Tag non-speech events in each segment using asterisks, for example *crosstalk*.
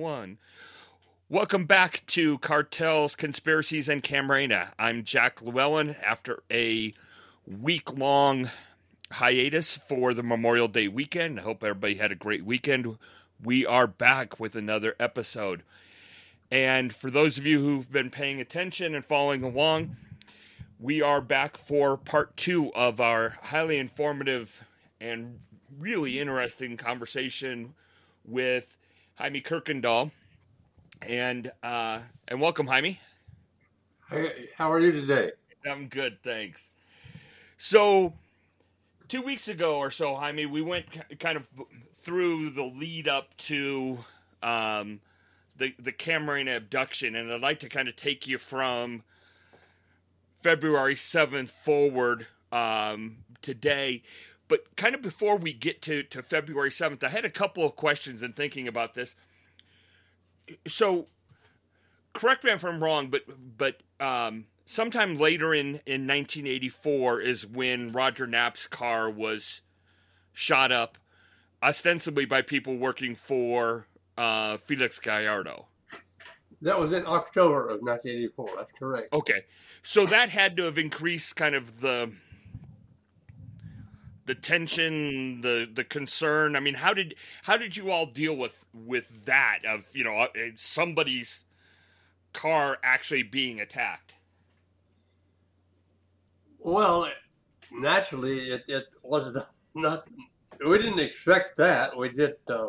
One. Welcome back to Cartels, Conspiracies, and Camarena. I'm Jack Llewellyn. After a week long hiatus for the Memorial Day weekend, I hope everybody had a great weekend. We are back with another episode. And for those of you who've been paying attention and following along, we are back for part two of our highly informative and really interesting conversation with Jaime Kuykendall. And uh, and welcome, Jaime. Hey, how are you today? I'm good, thanks. So, two weeks ago or so, Jaime, we went kind of through the lead up to um, the the Camarena abduction, and I'd like to kind of take you from February seventh forward um, today. But kind of before we get to, to February seventh, I had a couple of questions in thinking about this so correct me if I'm wrong, but but um, sometime later in in 1984 is when Roger Knapp's car was shot up, ostensibly by people working for uh, Felix Gallardo. That was in October of 1984. That's correct. Okay, so that had to have increased kind of the the tension, the the concern. I mean, how did how did you all deal with with that of you know uh, somebody's car actually being attacked? Well, naturally, it, it was *laughs* not. We didn't expect that. We just. Uh,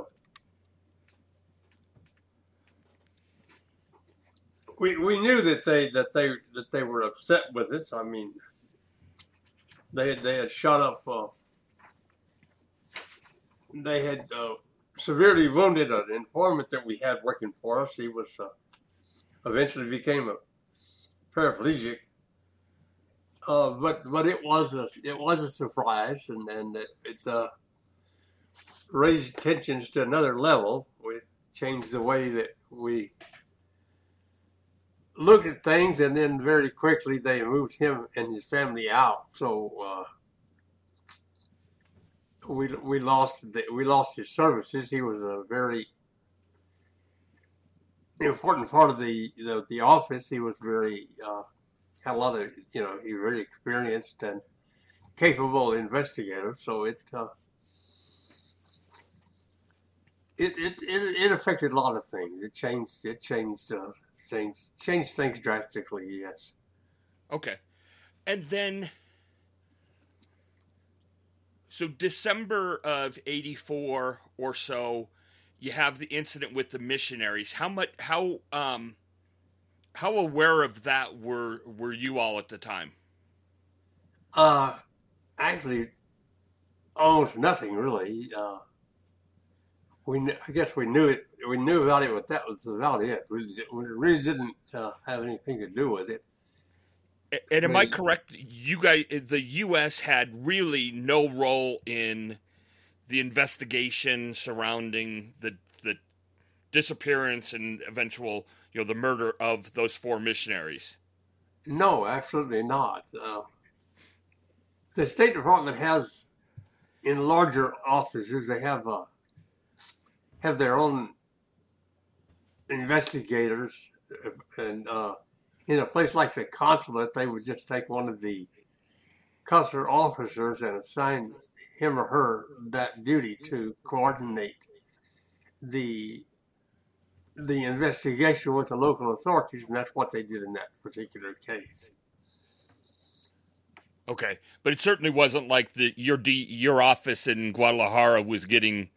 we, we knew that they that they that they were upset with us. I mean, they they had shot up uh, they had uh, severely wounded an informant that we had working for us. He was uh, eventually became a paraplegic. Uh, but but it was a it was a surprise, and and it, it uh, raised tensions to another level. We changed the way that we looked at things, and then very quickly they moved him and his family out. So uh, we we lost the, we lost his services. He was a very important part of the the, the office. He was very uh, had a lot of you know he was very experienced and capable investigator. So it uh, it, it it it affected a lot of things. It changed it changed uh, changed changed things drastically. Yes. Okay, and then so December of '84 or so, you have the incident with the missionaries. How much? How um, how aware of that were were you all at the time? Uh, actually, almost nothing really. Uh, we I guess we knew it. We knew about it, but that was about it. We, we really didn't uh, have anything to do with it. And am I correct? You guys, the U.S. had really no role in the investigation surrounding the the disappearance and eventual, you know, the murder of those four missionaries. No, absolutely not. Uh, the State Department has, in larger offices, they have uh, have their own investigators and. Uh, in a place like the consulate, they would just take one of the consular officers and assign him or her that duty to coordinate the the investigation with the local authorities, and that's what they did in that particular case. Okay, but it certainly wasn't like the your D, your office in Guadalajara was getting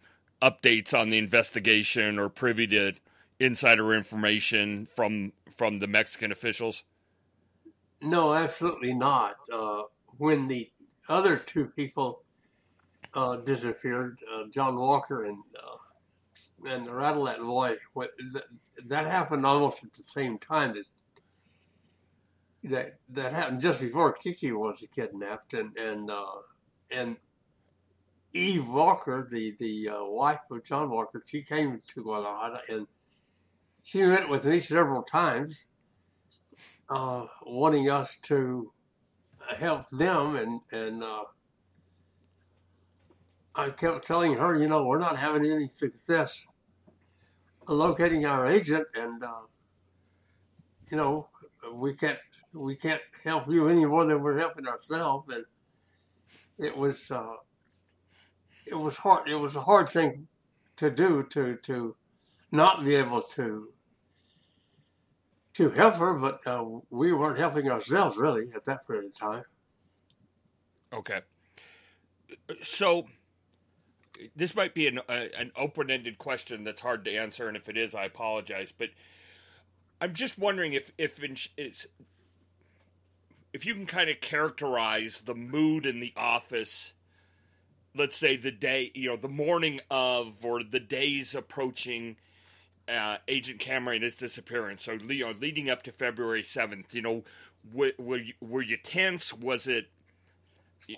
updates on the investigation or privy to insider information from from the Mexican officials? No, absolutely not. Uh, when the other two people uh, disappeared, uh, John Walker and uh, and the boy, what, that, that happened almost at the same time that that that happened just before Kiki was kidnapped, and and uh, and Eve Walker, the the uh, wife of John Walker, she came to Guadalajara and she met with me several times, uh, wanting us to help them, and and uh, I kept telling her, you know, we're not having any success locating our agent, and uh, you know, we can't we can't help you any more than we're helping ourselves. And it was uh, it was hard. It was a hard thing to do to to not be able to to help her, but uh, we weren't helping ourselves really at that period of time. Okay. So this might be an, uh, an open-ended question that's hard to answer, and if it is, I apologize. But I'm just wondering if if if you can kind of characterize the mood in the office let's say the day you know the morning of or the days approaching uh, agent his disappearance so know leading up to february 7th you know were, were, you, were you tense? Was it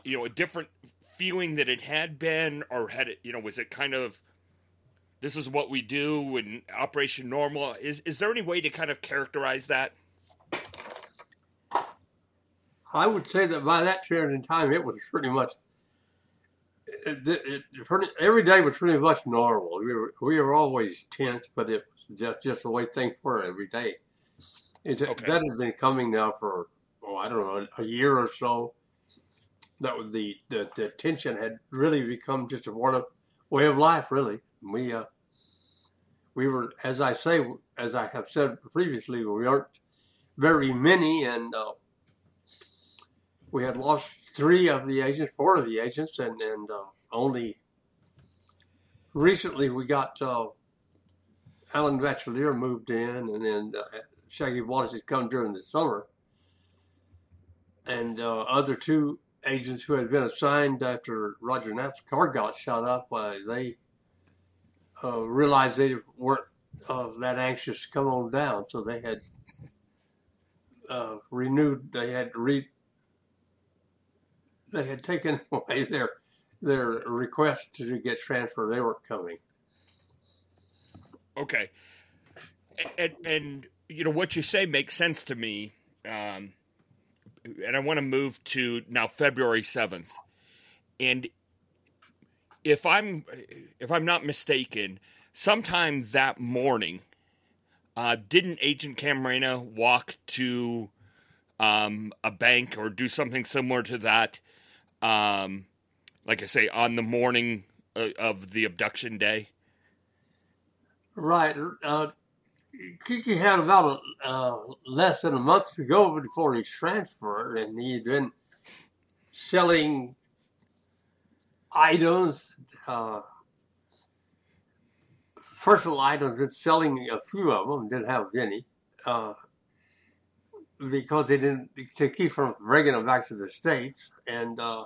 you know a different feeling that it had been? Or had it you know was it kind of this is what we do and operation normal? Is is there any way to kind of characterize that? I would say that by that period in time, it was pretty much. It, it, it, every day was pretty much normal. We were, we were always tense, but it was just, just the way things were every day. It, okay. That had been coming now for, oh, I don't know, a year or so. That was the, the, the tension had really become just a part of way of life, really. We, uh, we were, as I say, as I have said previously, we aren't very many, and uh, we had lost three of the agents, four of the agents, and and uh, only recently we got uh, Alan Bachelier moved in, and then uh, Shaggy Wallace had come during the summer, and uh, other two agents who had been assigned after Roger Knapp's car got shot up, uh, they uh, realized they weren't that anxious to come on down, so they had renewed, they had re they had taken *laughs* away their their request to get transferred. They weren't coming. Okay, and, and you know what you say makes sense to me. Um, and I want to move to now February seventh, and if I'm if I'm not mistaken, sometime that morning, uh, didn't Agent Camarena walk to um, a bank or do something similar to that um, like I say, on the morning of the abduction day? Right. Uh, Kiki had about a, uh, less than a month to go before his transfer, and he had been selling items, uh, personal items, and selling a few of them, didn't have any, uh, because they didn't, to keep from bringing them back to the States. And uh,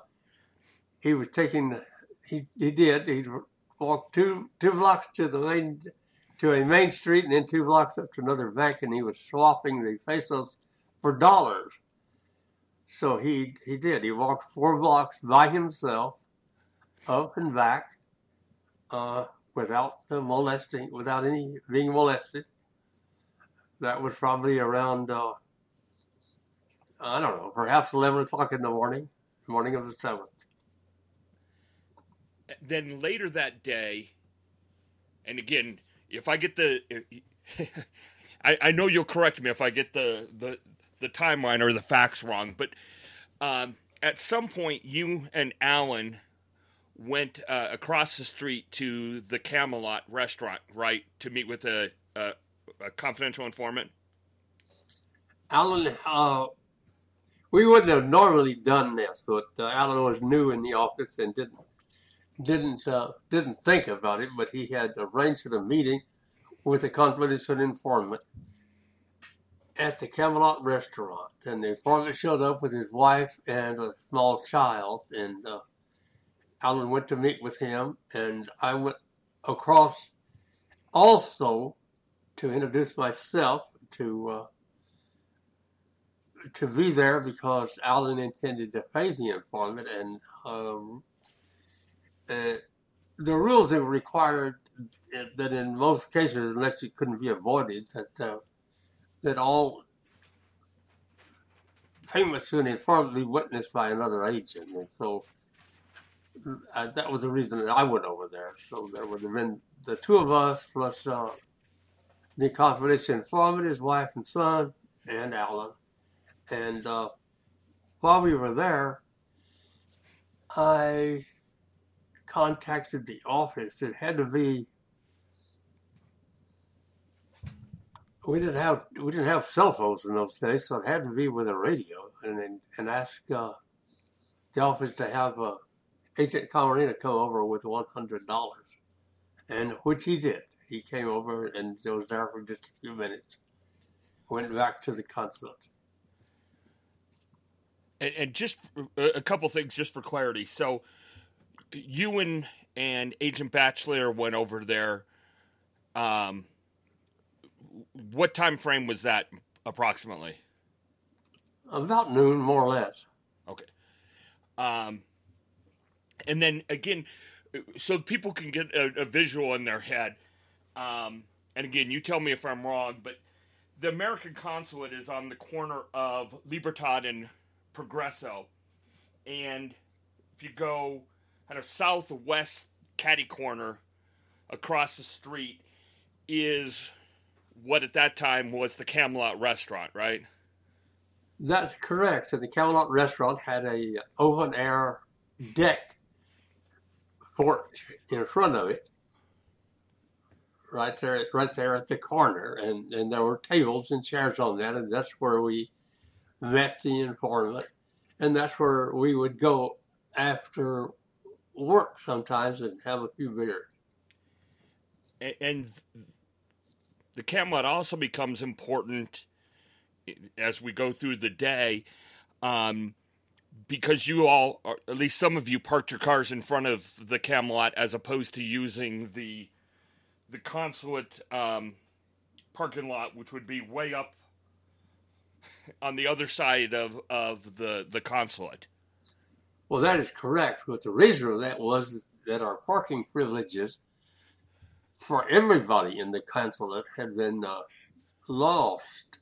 he was taking, he, he did, he walked two, two blocks to the main, to a main street and then two blocks up to another bank and he was swapping the pesos for dollars. So he, he did. He walked four blocks by himself, up and back, uh, without molesting, without any being molested. That was probably around, uh, I don't know, perhaps 11 o'clock in the morning, morning of the 7th then later that day, and again, if I get the, *laughs* I, I know you'll correct me if I get the the the timeline or the facts wrong, but um, at some point you and Alan went uh, across the street to the Camelot restaurant, right, to meet with a, a, a confidential informant. Alan, uh, we wouldn't have normally done this, but uh, Alan was new in the office and didn't didn't uh, didn't think about it, but he had arranged a meeting with a confidential informant at the Camelot restaurant, and the informant showed up with his wife and a small child, and uh, Alan went to meet with him, and I went across also to introduce myself to uh, to be there because Alan intended to pay the informant, and um, uh, the rules that required that in most cases, unless it couldn't be avoided, that uh, that all payments to an informant be witnessed by another agent. And so uh, that was the reason that I went over there. So there would have been the two of us plus uh, the confidential informant, his wife and son, and Alan. And uh, while we were there, I contacted the office. It had to be. We didn't have we didn't have cell phones in those days, so it had to be with a radio, and and ask uh, the office to have uh, Agent Camarena come over with one hundred dollars, and which he did. He came over and was there for just a few minutes. Went back to the consulate. And, and just a couple things, just for clarity. So, Ewan and Agent Bachelier went over there. Um, what time frame was that approximately? About noon, more or less. Okay. Um, and then again, so people can get a, a visual in their head. Um, and again, you tell me if I'm wrong, but the American consulate is on the corner of Libertad and Progreso, and if you go kind of southwest caddy corner across the street is what at that time was the Camelot restaurant, right? That's correct. And the Camelot restaurant had a open air deck porch in front of it, right there, right there at the corner, and and there were tables and chairs on that, and that's where we met the informant, and that's where we would go after work sometimes and have a few beers. And, the Camelot also becomes important as we go through the day. Um, because you all, or at least some of you, parked your cars in front of the Camelot as opposed to using the the consulate um, parking lot, which would be way up on the other side of, of the the consulate. Well, that is correct. But the reason for that was that our parking privileges for everybody in the consulate had been uh, lost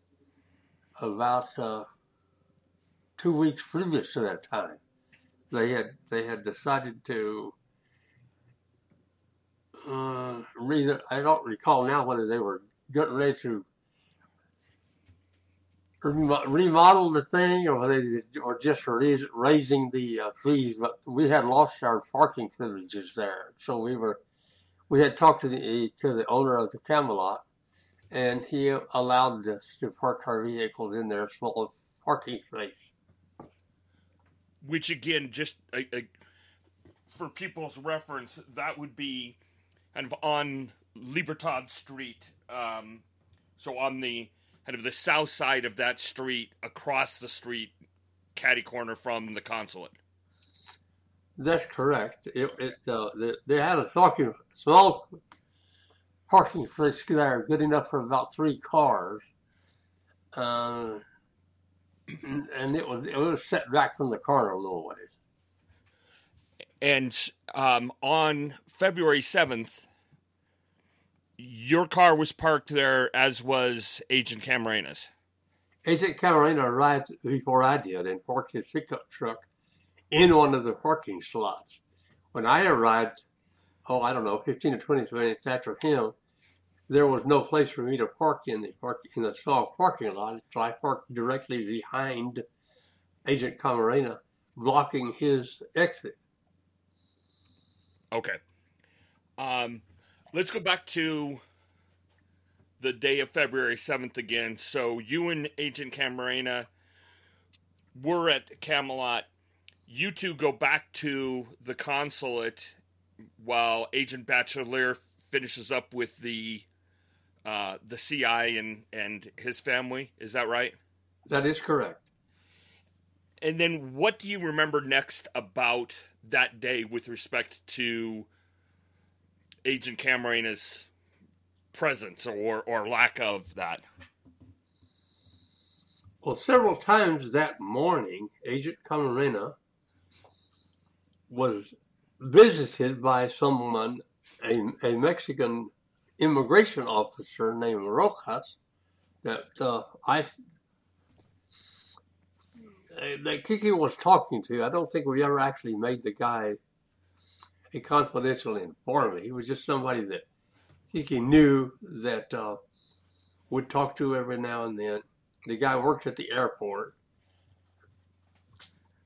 about uh, two weeks previous to that time. They had they had decided to uh. I don't recall now whether they were getting ready to remodel the thing or they or just raising the uh, fees. But we had lost our parking privileges there, so we were we had talked to the to the owner of the Camelot, and he allowed us to park our vehicles in their small parking space which again, just a, a, for people's reference, that would be kind of on Libertad Street. Um, so on the kind of the south side of that street, across the street, caddy corner from the consulate. That's correct. It, it uh, they had a parking, small parking place there, good enough for about three cars. Uh, and it was it was set back from the corner a little ways. And um, on February seventh, your car was parked there, as was Agent Camarena's. Agent Camarena arrived before I did and parked his pickup truck in one of the parking slots. When I arrived, oh, I don't know, 15 or 20 minutes after him, there was no place for me to park in the park in the small parking lot, so I parked directly behind Agent Camarena, blocking his exit. Okay. Um, let's go back to the day of February 7th again. So you and Agent Camarena were at Camelot. You two go back to the consulate while Agent Bachelier finishes up with the uh, the CI and and his family. Is that right? That is correct. And then, what do you remember next about that day with respect to Agent Camarena's presence or or lack of that? Well, several times that morning, Agent Camarena was visited by someone, a, a Mexican immigration officer named Rojas that uh, I that Kiki was talking to. I don't think we ever actually made the guy a confidential informant. He was just somebody that Kiki knew that uh, would talk to every now and then. The guy worked at the airport,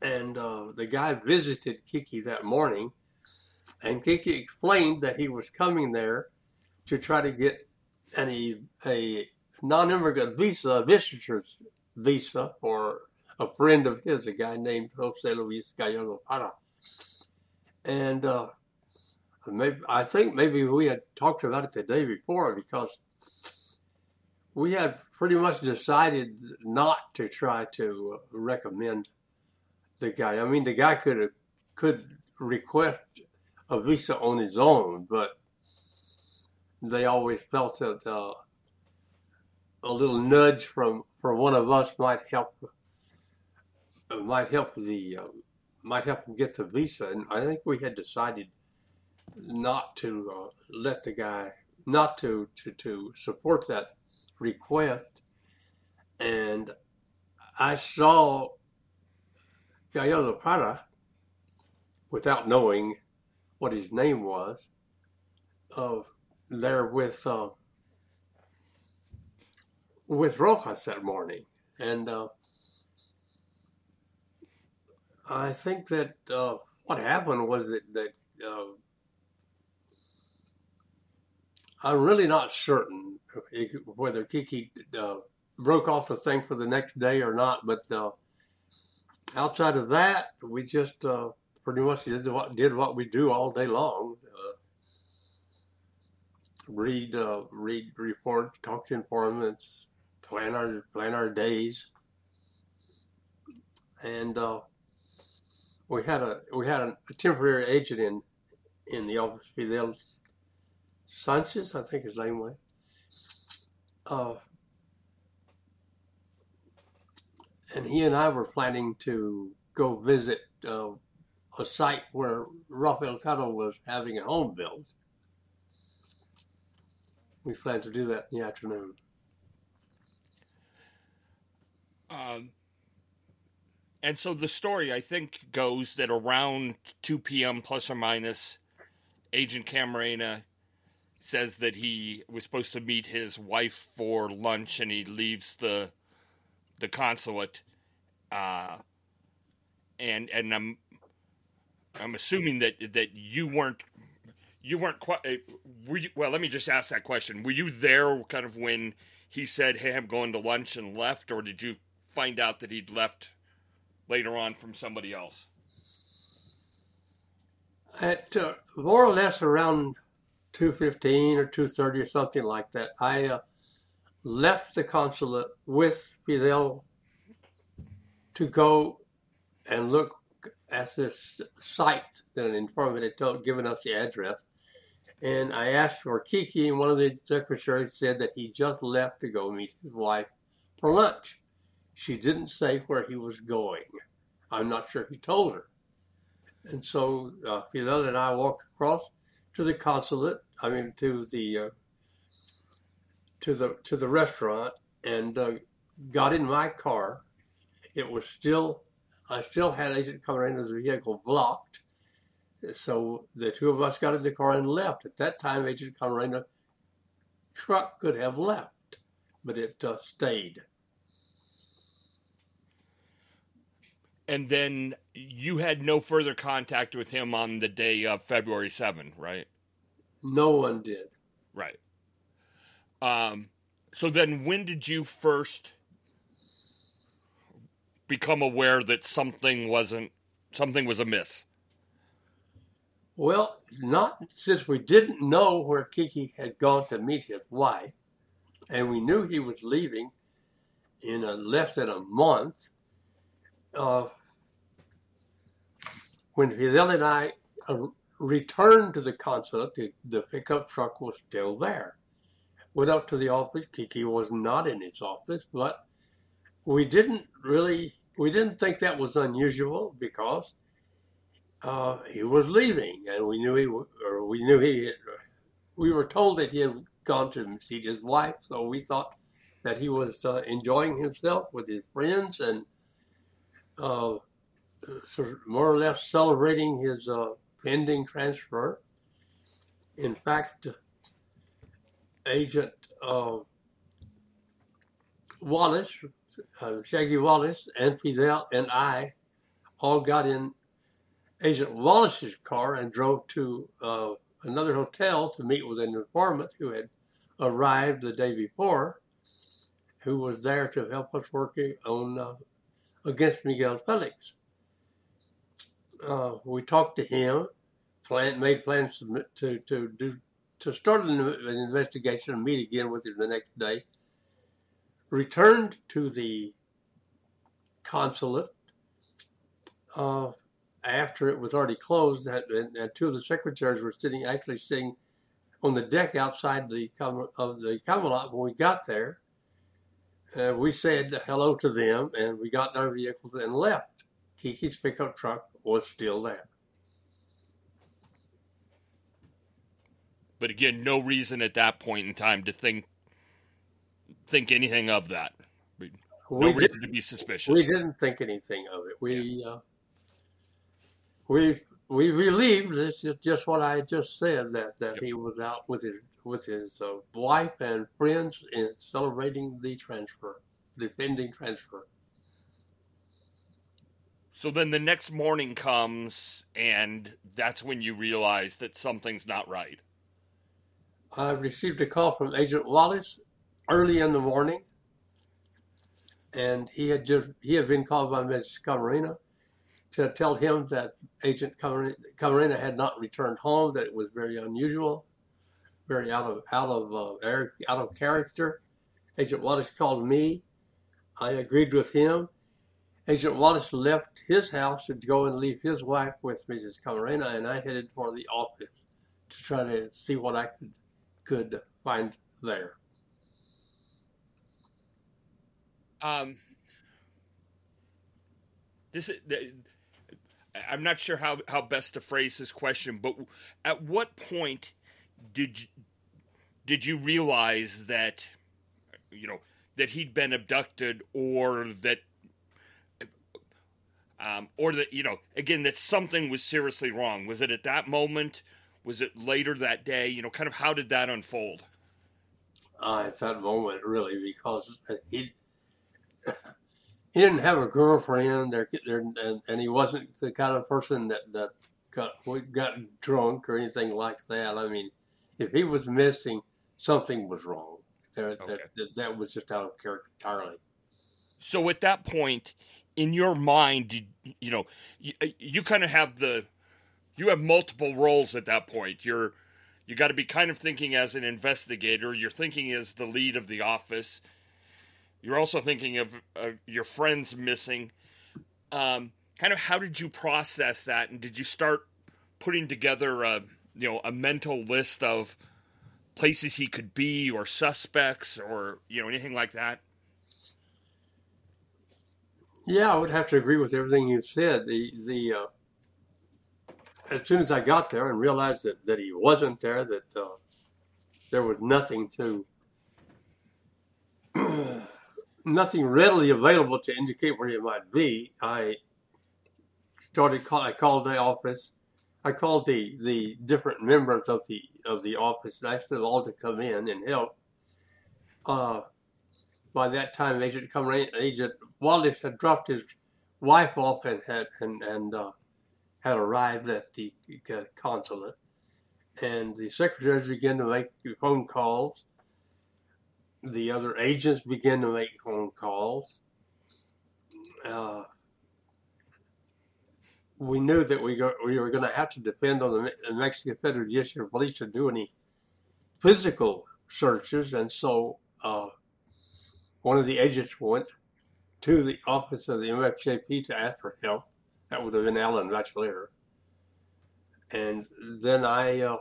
and uh, the guy visited Kiki that morning, and Kiki explained that he was coming there to try to get any a non-immigrant visa, a visitor's visa for a friend of his, a guy named Jose Luis Gallardo Parra. And uh, maybe I think maybe we had talked about it the day before because we had pretty much decided not to try to recommend the guy. I mean, the guy could could request a visa on his own, but they always felt that uh, a little nudge from from one of us might help might help the um, might help him get the visa. And I think we had decided not to uh, let the guy not to to to support that request. And I saw Gallardo Parra without knowing what his name was, uh, there with uh, with Rojas that morning, and uh, I think that uh, what happened was that that uh, I'm really not certain whether Kiki uh, broke off the thing for the next day or not, but uh, outside of that, we just uh, pretty much did what did what we do all day long. Uh, read, read reports, talk to informants, plan our plan our days, and we had a we had a, a temporary agent in in the office, Fidel Sanchez, I think his name was. Uh, and he and I were planning to go visit uh, a site where Rafael Caro was having a home built. We planned to do that in the afternoon. Um, and so the story, I think, goes that around 2 p.m. plus or minus, Agent Camarena says that he was supposed to meet his wife for lunch, and he leaves the the consulate. Uh, and and I'm I'm assuming that that you weren't you weren't quite. Uh, were you, well, let me just ask that question. Were you there, kind of when he said, "Hey, I'm going to lunch," and left, or did you find out that he'd left later on from somebody else? At uh, more or less around two fifteen or two thirty or something like that, I uh, left the consulate with Fidel to go and look at this site that an informant had told, given us the address. And I asked for Kiki, and one of the secretaries said that he just left to go meet his wife for lunch. She didn't say where he was going. I'm not sure he told her. And so uh, Fidel and I walked across to the consulate. I mean, to the uh, to the to the restaurant, and uh, got in my car. It was still, I still had Agent Camarena's vehicle blocked. So the two of us got in the car and left. At that time, Agent Camarena truck could have left, but it uh, stayed. And then you had no further contact with him on the day of February 7, right? No one did. Right. Um, so then when did you first become aware that something wasn't something was amiss? Well, not since we didn't know where Kiki had gone to meet his wife, and we knew he was leaving in a less than a month. Uh, when Fidel and I uh, returned to the consulate, the, the pickup truck was still there. Went up to the office. Kiki was not in his office, but we didn't really, we didn't think that was unusual because uh, he was leaving, and we knew he, or we knew he, had, we were told that he had gone to see his wife, so we thought that he was uh, enjoying himself with his friends and uh, more or less celebrating his uh, pending transfer. In fact, Agent uh, Wallace, Shaggy Wallace, and Fidel and I all got in Agent Wallace's car and drove to uh, another hotel to meet with an informant who had arrived the day before, who was there to help us working on uh, against Miguel Felix. Uh, we talked to him, plan, made plans to, to, to do to start an, an investigation and meet again with him the next day. Returned to the consulate uh, after it was already closed, and, and, two of the secretaries were sitting, actually sitting on the deck outside the of the Camelot when we got there. Uh, we said hello to them, and we got in our vehicles and left. Kiki's pickup truck was still there. But again, no reason at that point in time to think think anything of that. No we reason to be suspicious. We didn't think anything of it. We yeah. uh, we we believed it's just what I just said that that yep. he was out with his with his uh, wife and friends in celebrating the transfer, the pending transfer. So then the next morning comes, and that's when you realize that something's not right. I received a call from Agent Wallace early in the morning, and he had just he had been called by Mrs. Camarena to tell him that Agent Camarena had not returned home, that it was very unusual, very out of out of uh, out of character. Agent Wallace called me. I agreed with him. Agent Wallace left his house to go and leave his wife with Mrs. Camarena, and I headed for the office to try to see what I could could find there? Um, this I'm not sure how, how best to phrase this question, but at what point did you, did you realize that you know that he'd been abducted or that um, or that you know again that something was seriously wrong? Was it at that moment? Was it later that day? You know, kind of how did that unfold? Uh, at that moment, really, because he he didn't have a girlfriend, there, there, and, and he wasn't the kind of person that that got got drunk or anything like that. I mean, if he was missing, something was wrong. There, okay. that, that, that was just out of character entirely. So at that point, in your mind, did, you know, you, uh, you kind of have the you have multiple roles at that point. You're you got to be kind of thinking as an investigator. You're thinking as the lead of the office. You're also thinking of uh, your friends missing. Um, kind of how did you process that, and did you start putting together a you know a mental list of places he could be, or suspects, or you know anything like that? Yeah, I would have to agree with everything you said. The the uh, as soon as I got there and realized that, that he wasn't there, that uh, there was nothing to, *clears throat* nothing readily available to indicate where he might be, I started. Call, I called the office. I called the, the different members of the of the office and asked them all to come in and help. Uh, by that time, Agent Agent Wallace had dropped his wife off and had and and uh, had arrived at the consulate, and the secretaries began to make phone calls. The other agents began to make phone calls. Uh, we knew that we, go, we were going to have to depend on the, the Mexican Federal Judicial Police to do any physical searches, and so uh, one of the agents went to the office of the MFJP to ask for help. That would have been Alan Bachelier. And then I uh,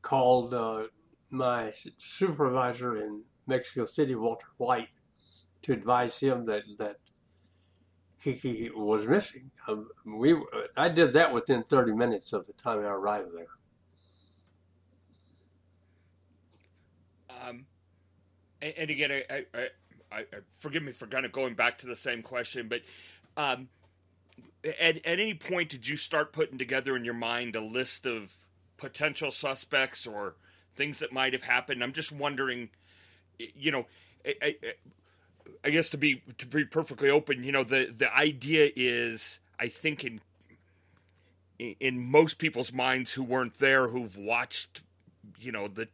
called uh, my supervisor in Mexico City, Walter White, to advise him that that he was missing. Um, we I did that within 30 minutes of the time I arrived there. Um, and, and again, I, I, I, I, forgive me for kind of going back to the same question, but um, at, at any point did you start putting together in your mind a list of potential suspects or things that might have happened? I'm just wondering, you know, I, I, I guess to be to be perfectly open, you know, the the idea is, I think in in most people's minds who weren't there, who've watched, you know, the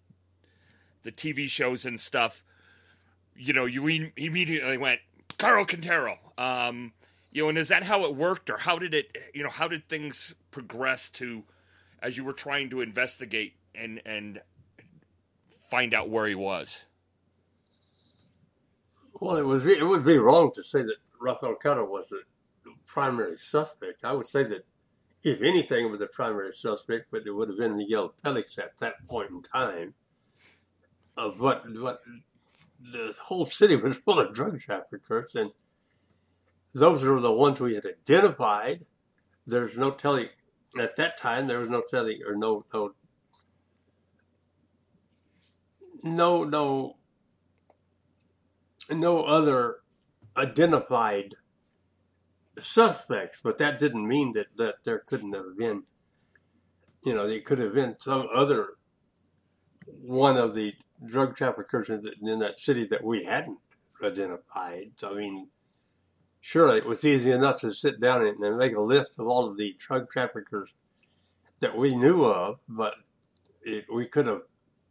the TV shows and stuff, you know, you immediately went Caro Quintero. Um, you know, and is that how it worked, or how did it, you know, how did things progress to as you were trying to investigate and and find out where he was? Well, it was it would be wrong to say that Rafael Caro was the primary suspect. I would say that if anything, it was the primary suspect, but it would have been Miguel Felix at that point in time. Uh, but but the whole city was *laughs* full of drug traffickers, and those were the ones we had identified. There's no telling at that time. There was no telling or no no no no no other identified suspects, but that didn't mean that, that there couldn't have been, you know, it could have been some other one of the drug traffickers in that city that we hadn't identified. I mean, surely it was easy enough to sit down and, and make a list of all of the drug traffickers that we knew of, but it, we could have,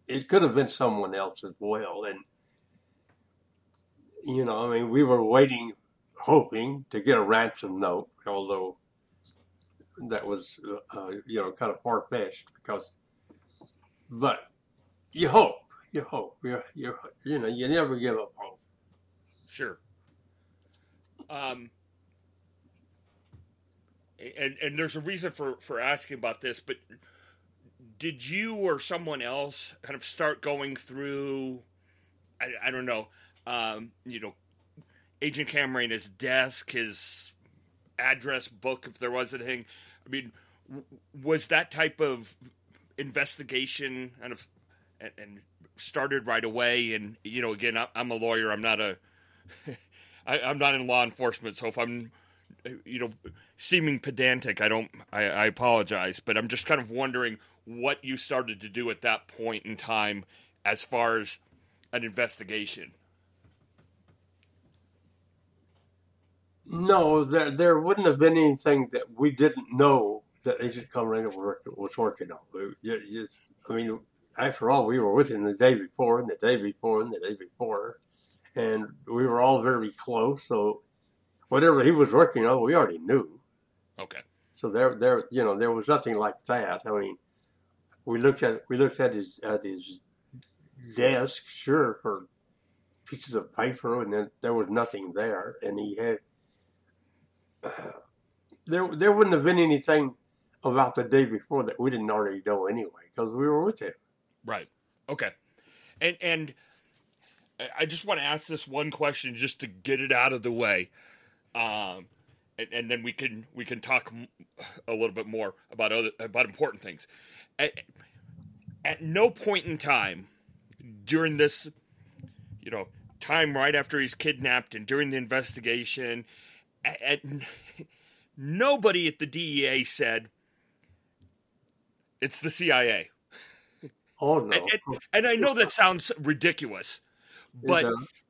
it could have been someone else as well. And, you know, I mean, we were waiting hoping to get a ransom note, although that was, uh, you know, kind of far fetched because, but you hope, you hope, you you you know, you never give up hope. Sure. Um. And and there's a reason for for asking about this, but did you or someone else kind of start going through? I, I don't know, um, you know, Agent Camarena, his desk, his address book, if there was anything. I mean, was that type of investigation kind of and, and started right away? And you know, again, I'm a lawyer. I'm not a *laughs* I, I'm not in law enforcement, so if I'm you know seeming pedantic, I don't. I, I apologize, but I'm just kind of wondering what you started to do at that point in time as far as an investigation. No, there there wouldn't have been anything that we didn't know that Agent Camarena was working on. I mean, after all, we were with him the day before, and the day before, and the day before, and we were all very close. So whatever he was working on, we already knew. Okay. So there, there, you know, there was nothing like that. I mean, we looked at we looked at his at his desk, sure, for pieces of paper, and then there was nothing there, and he had there there wouldn't have been anything about the day before that we didn't already know anyway because we were with him. Right. Okay. And and I just want to ask this one question just to get it out of the way, um, and, and then we can we can talk a little bit more about other about important things. At, at no point in time during this, you know, time right after he's kidnapped and during the investigation at, *laughs* nobody at the DEA said it's the CIA. Oh no! And, and, and I know that sounds ridiculous, but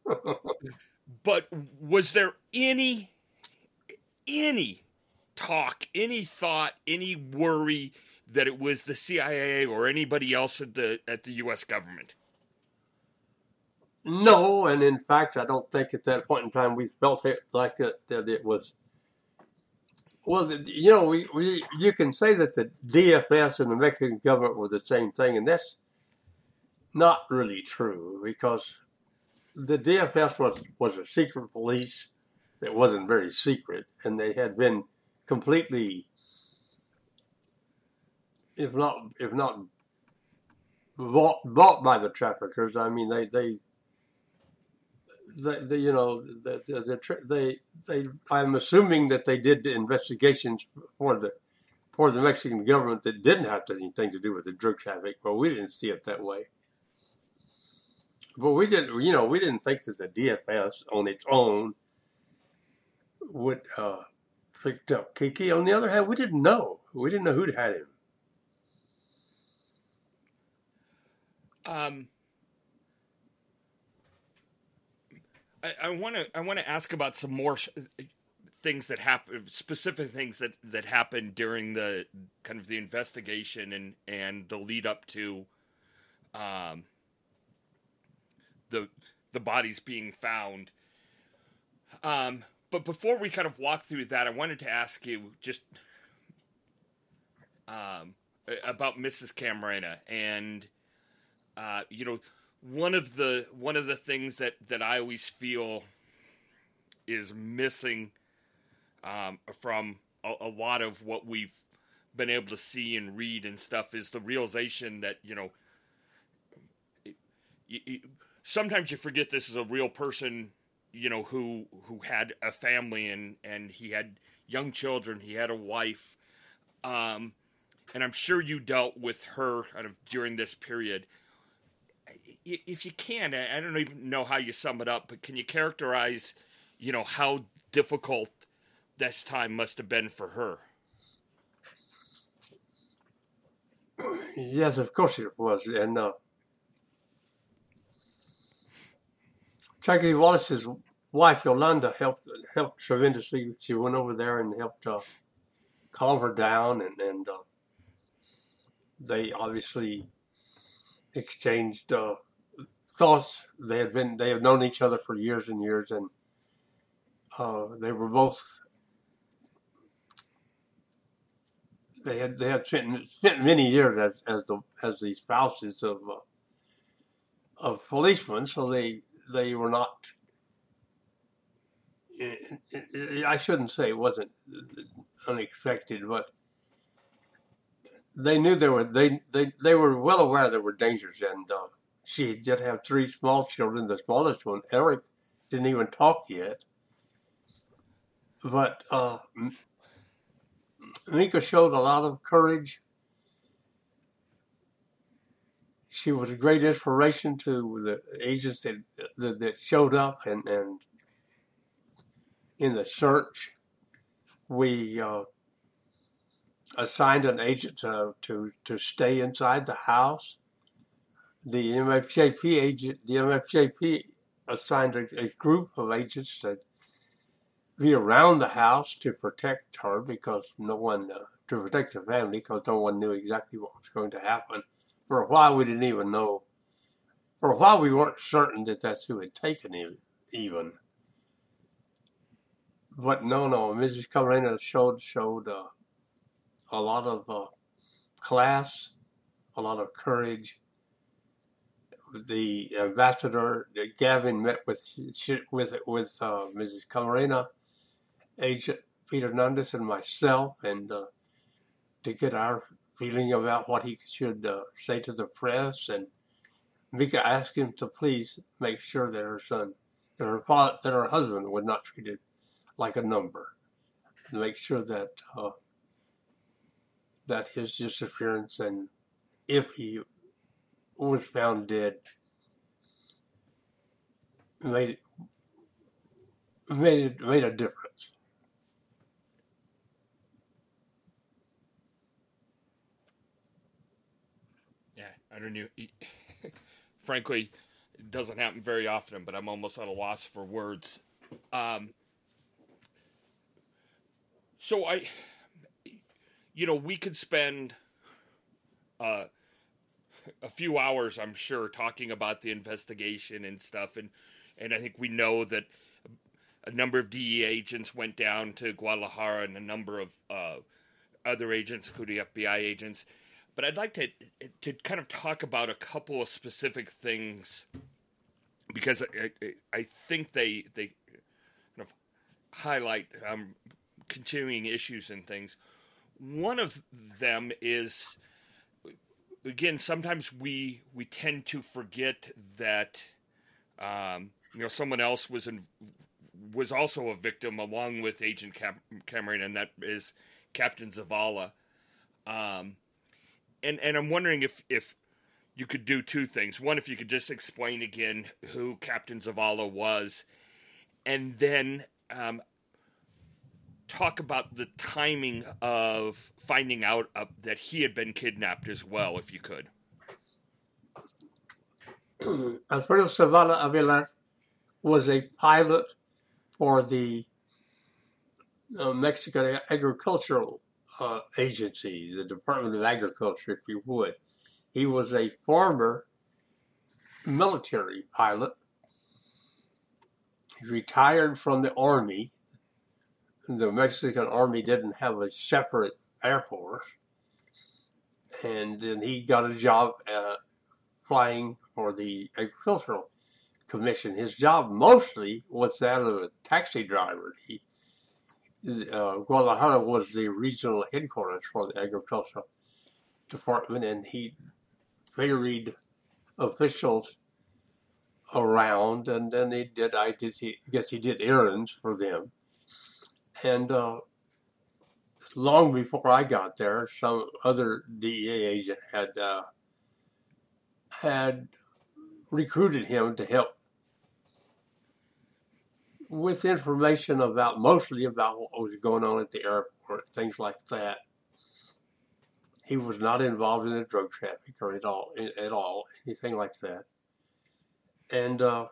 *laughs* but was there any any talk, any thought, any worry that it was the CIA or anybody else at the at the U.S. government? No, and in fact, I don't think at that point in time we felt it like it, that it was. Well, you know, we, we you can say that the DFS and the Mexican government were the same thing, and that's not really true because the DFS was was a secret police that wasn't very secret, and they had been completely, if not if not bought, bought by the traffickers. I mean, they they the, the you know the, the, they they I'm assuming that they did the investigations for the for the Mexican government that didn't have anything to do with the drug traffic, but we didn't see it that way. But we didn't, you know, we didn't think that the DFS on its own would uh, picked up Kiki. On the other hand, we didn't know. We didn't know who'd had him. Um, I want to I want to ask about some more sh- things that happen, specific things that that happened during the kind of the investigation and and the lead up to, um, the the bodies being found. Um, but before we kind of walk through that, I wanted to ask you just um, about Mrs. Camarena and uh, you know one of the one of the things that that I always feel is missing um, from a, a, lot of what we've been able to see and read and stuff is the realization that you know it, it, sometimes you forget this is a real person you know who who had a family and and he had young children he had a wife um, and I'm sure you dealt with her kind of during this period if you can, I don't even know how you sum it up, but can you characterize, you know, how difficult this time must have been for her? Yes, of course it was, and uh, Jackie Wallace's wife Yolanda helped helped tremendously. She went over there and helped uh, calm her down, and and uh, they obviously exchanged uh, thoughts. They had been they have known each other for years and years, and uh, they were both. They had they had spent, spent many years as as the as the spouses of uh, of policemen, so they they were not. I shouldn't say it wasn't unexpected, but they knew there were they they they were well aware there were dangers, and uh, she did have three small children. The smallest one, Eric, didn't even talk yet. But uh, Mika showed a lot of courage. She was a great inspiration to the agents that that, that showed up and, and in the search. We uh, assigned an agent to, to, to stay inside the house the MFJP agent, the MFJP assigned a, a group of agents to be around the house to protect her because no one, uh, to protect the family because no one knew exactly what was going to happen. For a while, we didn't even know. For a while, we weren't certain that that's who had taken him, even. But no, no, Mrs. Camarena showed showed uh, a lot of uh, class, a lot of courage, the ambassador Gavin met with with with uh, Mrs. Camarena, Agent Peter Nundas, and myself, and uh, to get our feeling about what he should uh, say to the press. And Mika asked him to please make sure that her son, that her father, that her husband was not treated like a number, and make sure that uh, that his disappearance and if he was found dead made made made a difference. Yeah, I don't know. *laughs* Frankly, it doesn't happen very often, but I'm almost at a loss for words. Um, so I, you know, we could spend uh, a few hours, I'm sure, talking about the investigation and stuff, and and I think we know that a number of DEA agents went down to Guadalajara, and a number of uh, other agents, including FBI agents. But I'd like to to kind of talk about a couple of specific things because I, I, I think they they kind of highlight um, continuing issues and things. One of them is again, sometimes we we tend to forget that um, you know someone else was in, was also a victim along with Agent Cam- Cameron, and that is Captain Zavala. Um, and and I'm wondering if if you could do two things. One, if you could just explain again who Captain Zavala was, and then um, talk about the timing of finding out uh, that he had been kidnapped as well, if you could. *clears throat* Alfredo Zavala Avelar was a pilot for the uh, Mexican Agricultural uh, Agency, the Department of Agriculture, if you would. He was a former military pilot. He retired from the Army. The Mexican Army didn't have a separate Air Force. And then he got a job uh, flying for the Agricultural Commission. His job mostly was that of a taxi driver. He, uh, Guadalajara was the regional headquarters for the Agricultural Department, and he ferried officials around, and then he did. I guess he did errands for them, and uh, long before I got there, some other DEA agent had uh, had recruited him to help with information about mostly about what was going on at the airport, things like that. He was not involved in the drug traffic or at all, at all, anything like that. And uh,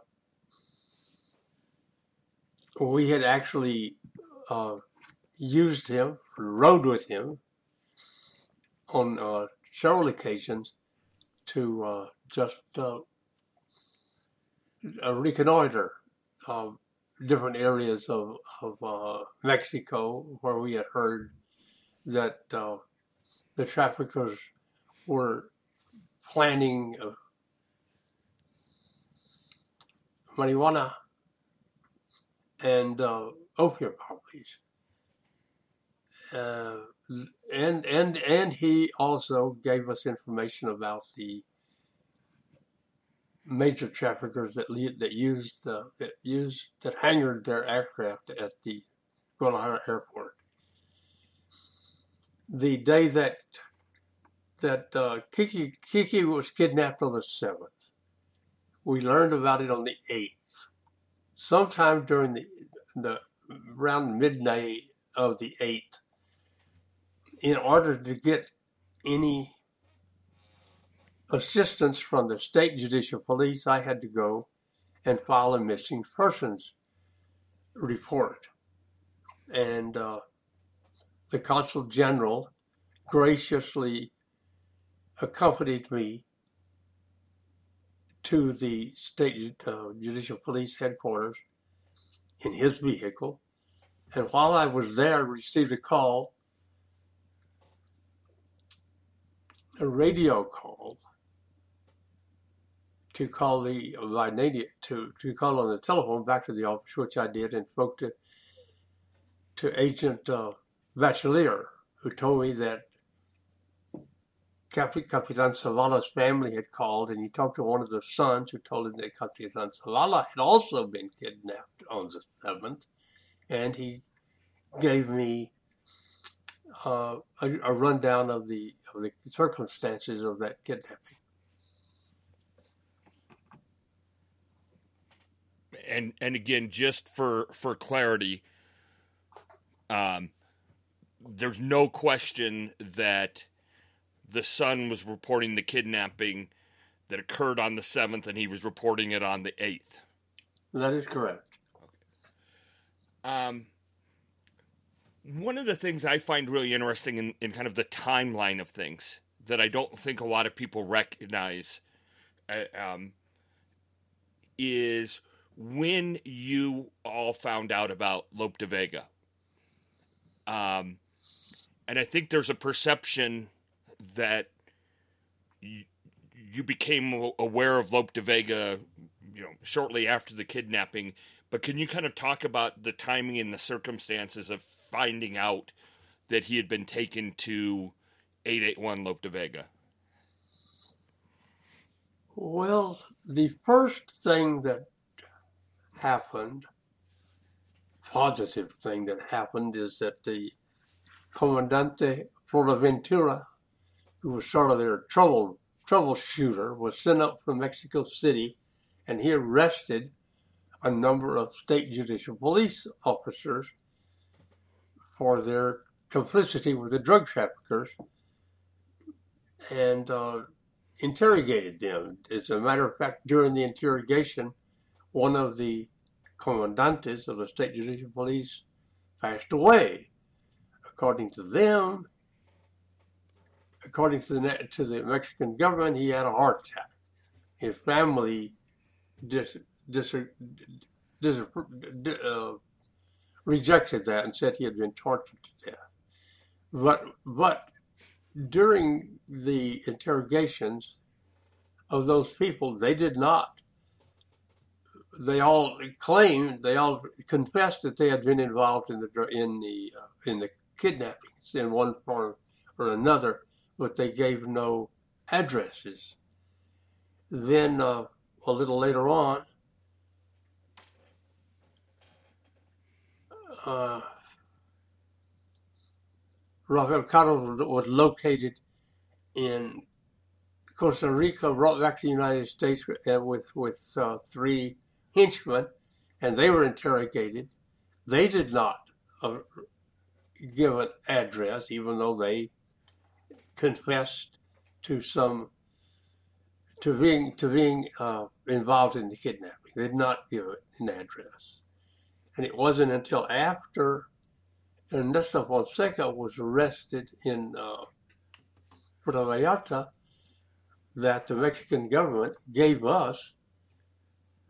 we had actually uh, used him, rode with him on uh, several occasions to uh, just uh, reconnoiter different areas of, of uh, Mexico where we had heard that the traffickers were planning marijuana and uh, opium properties. Uh, and and and he also gave us information about the major traffickers that lead, that used that used that hangared their aircraft at the Guadalajara airport. The day that that uh, Kiki Kiki was kidnapped on the seventh, we learned about it on the eighth. Sometime during the the around midnight of the eighth, in order to get any assistance from the state judicial police, I had to go and file a missing persons report. And uh, the consul general graciously accompanied me to the state uh, judicial police headquarters in his vehicle. And while I was there, I received a call, a radio call to call the Vinadian to to call on the telephone back to the office, which I did, and spoke to to Agent uh, Bachelier, who told me that Capitan Zavala's family had called, and he talked to one of the sons, who told him that Capitan Zavala had also been kidnapped on the seventh, and he gave me uh, a, a rundown of the of the circumstances of that kidnapping. and and again, just for for clarity, um, there's no question that the son was reporting the kidnapping that occurred on the seventh, and he was reporting it on the eighth. That is correct. Um, one of the things I find really interesting in, in kind of the timeline of things that I don't think a lot of people recognize uh, um, is when you all found out about Lope de Vega. Um, and I think there's a perception that you, you became aware of Lope de Vega, you know, shortly after the kidnapping. But can you kind of talk about the timing and the circumstances of finding out that he had been taken to 881 Lope de Vega? Well, the first thing that happened, positive thing that happened is that the Comandante Florentino Ventura, who was sort of their trouble troubleshooter, was sent up from Mexico City, and he arrested a number of state judicial police officers for their complicity with the drug traffickers and uh, interrogated them. As a matter of fact, during the interrogation, one of the commandantes of the state judicial police passed away. According to them, according to the to the Mexican government, he had a heart attack. His family dis, dis, dis, uh, rejected that and said he had been tortured to death. But but during the interrogations of those people, they did not. They all claimed, they all confessed that they had been involved in the in the uh, in the kidnappings in one form or another, but they gave no addresses. Then uh, a little later on, uh, Rafael Caro was located in Costa Rica, brought back to the United States uh, with with uh, three henchmen, and they were interrogated. They did not uh, give an address, even though they confessed to some to being to being uh, involved in the kidnapping. They did not give an address, and it wasn't until after Ernesto Fonseca was arrested in uh, Puerto Vallarta that the Mexican government gave us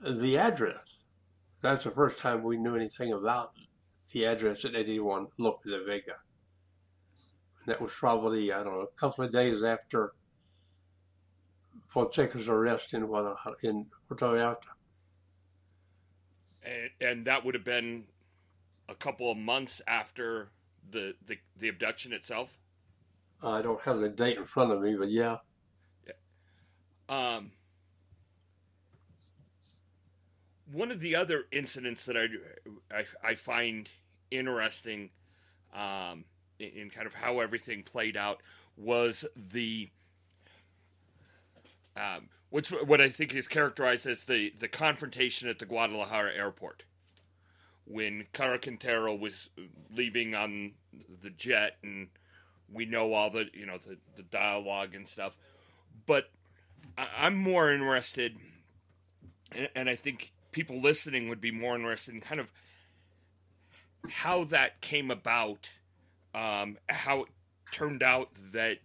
the address. That's the first time we knew anything about the address at 81 Lope de Vega. That was probably, I don't know, a couple of days after Fonseca's arrest in, in Puerto Vallarta. And, and that would have been a couple of months after the, the, the abduction itself? I don't have the date in front of me, but yeah. Um, one of the other incidents that I, I, I find interesting um, in, in, kind of how everything played out was the um, what's what I think is characterized as the, the confrontation at the Guadalajara airport. When Caro Quintero was leaving on the jet and we know all the you know the, the dialogue and stuff. But I'm more interested, and I think people listening would be more interested in kind of how that came about, um, how it turned out that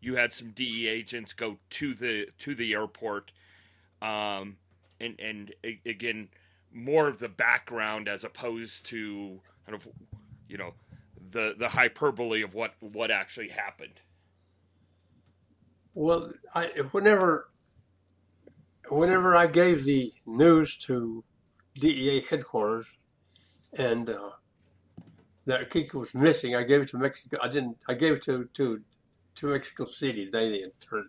you had some DE agents go to the to the airport, um, and and again more of the background as opposed to kind of you know the the hyperbole of what what actually happened. Well, I whenever whenever I gave the news to DEA headquarters, and uh, that Kiki was missing, I gave it to Mexico. I didn't. I gave it to to to Mexico City. They turn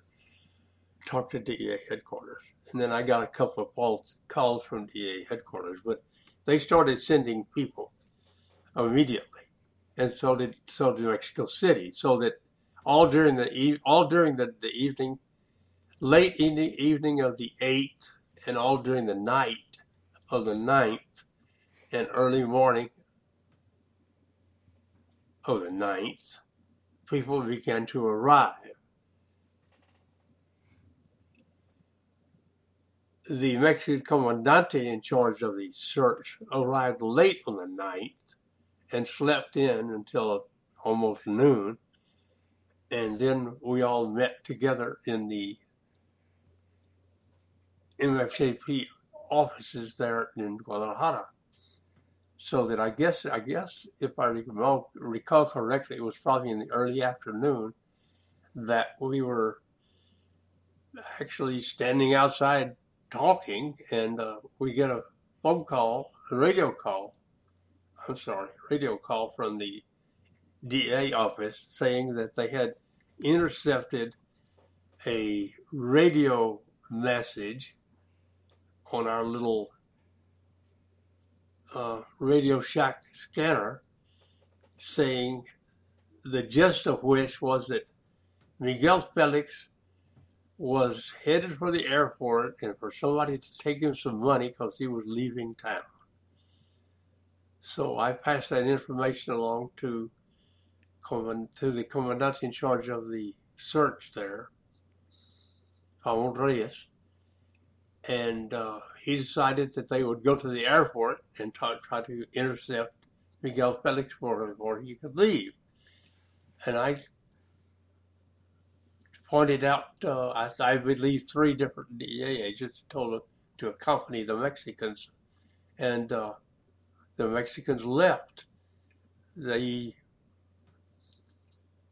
talked to DEA headquarters, and then I got a couple of calls calls from DEA headquarters. But they started sending people immediately, and so did so did Mexico City. So that all during the all during the, the evening, late in the evening of the eighth, and all during the night of the ninth, and early morning of the ninth, people began to arrive. The Mexican commandante in charge of the search arrived late on the ninth and slept in until almost noon and then we all met together in the MFJP offices there in Guadalajara. So that I guess, I guess, if I recall, correctly, it was probably in the early afternoon that we were actually standing outside talking, and uh, we get a phone call, a radio call. I'm sorry, radio call from the DEA office saying that they had intercepted a radio message on our little uh, Radio Shack scanner saying the gist of which was that Miguel Felix was headed for the airport and for somebody to take him some money because he was leaving town. So I passed that information along to to the commandant in charge of the search there, Pavon Reyes, and uh, he decided that they would go to the airport and try, try to intercept Miguel Felix before he could leave. And I pointed out, uh, I, I, believe, three different DEA agents told them to accompany the Mexicans, and uh, the Mexicans left. They,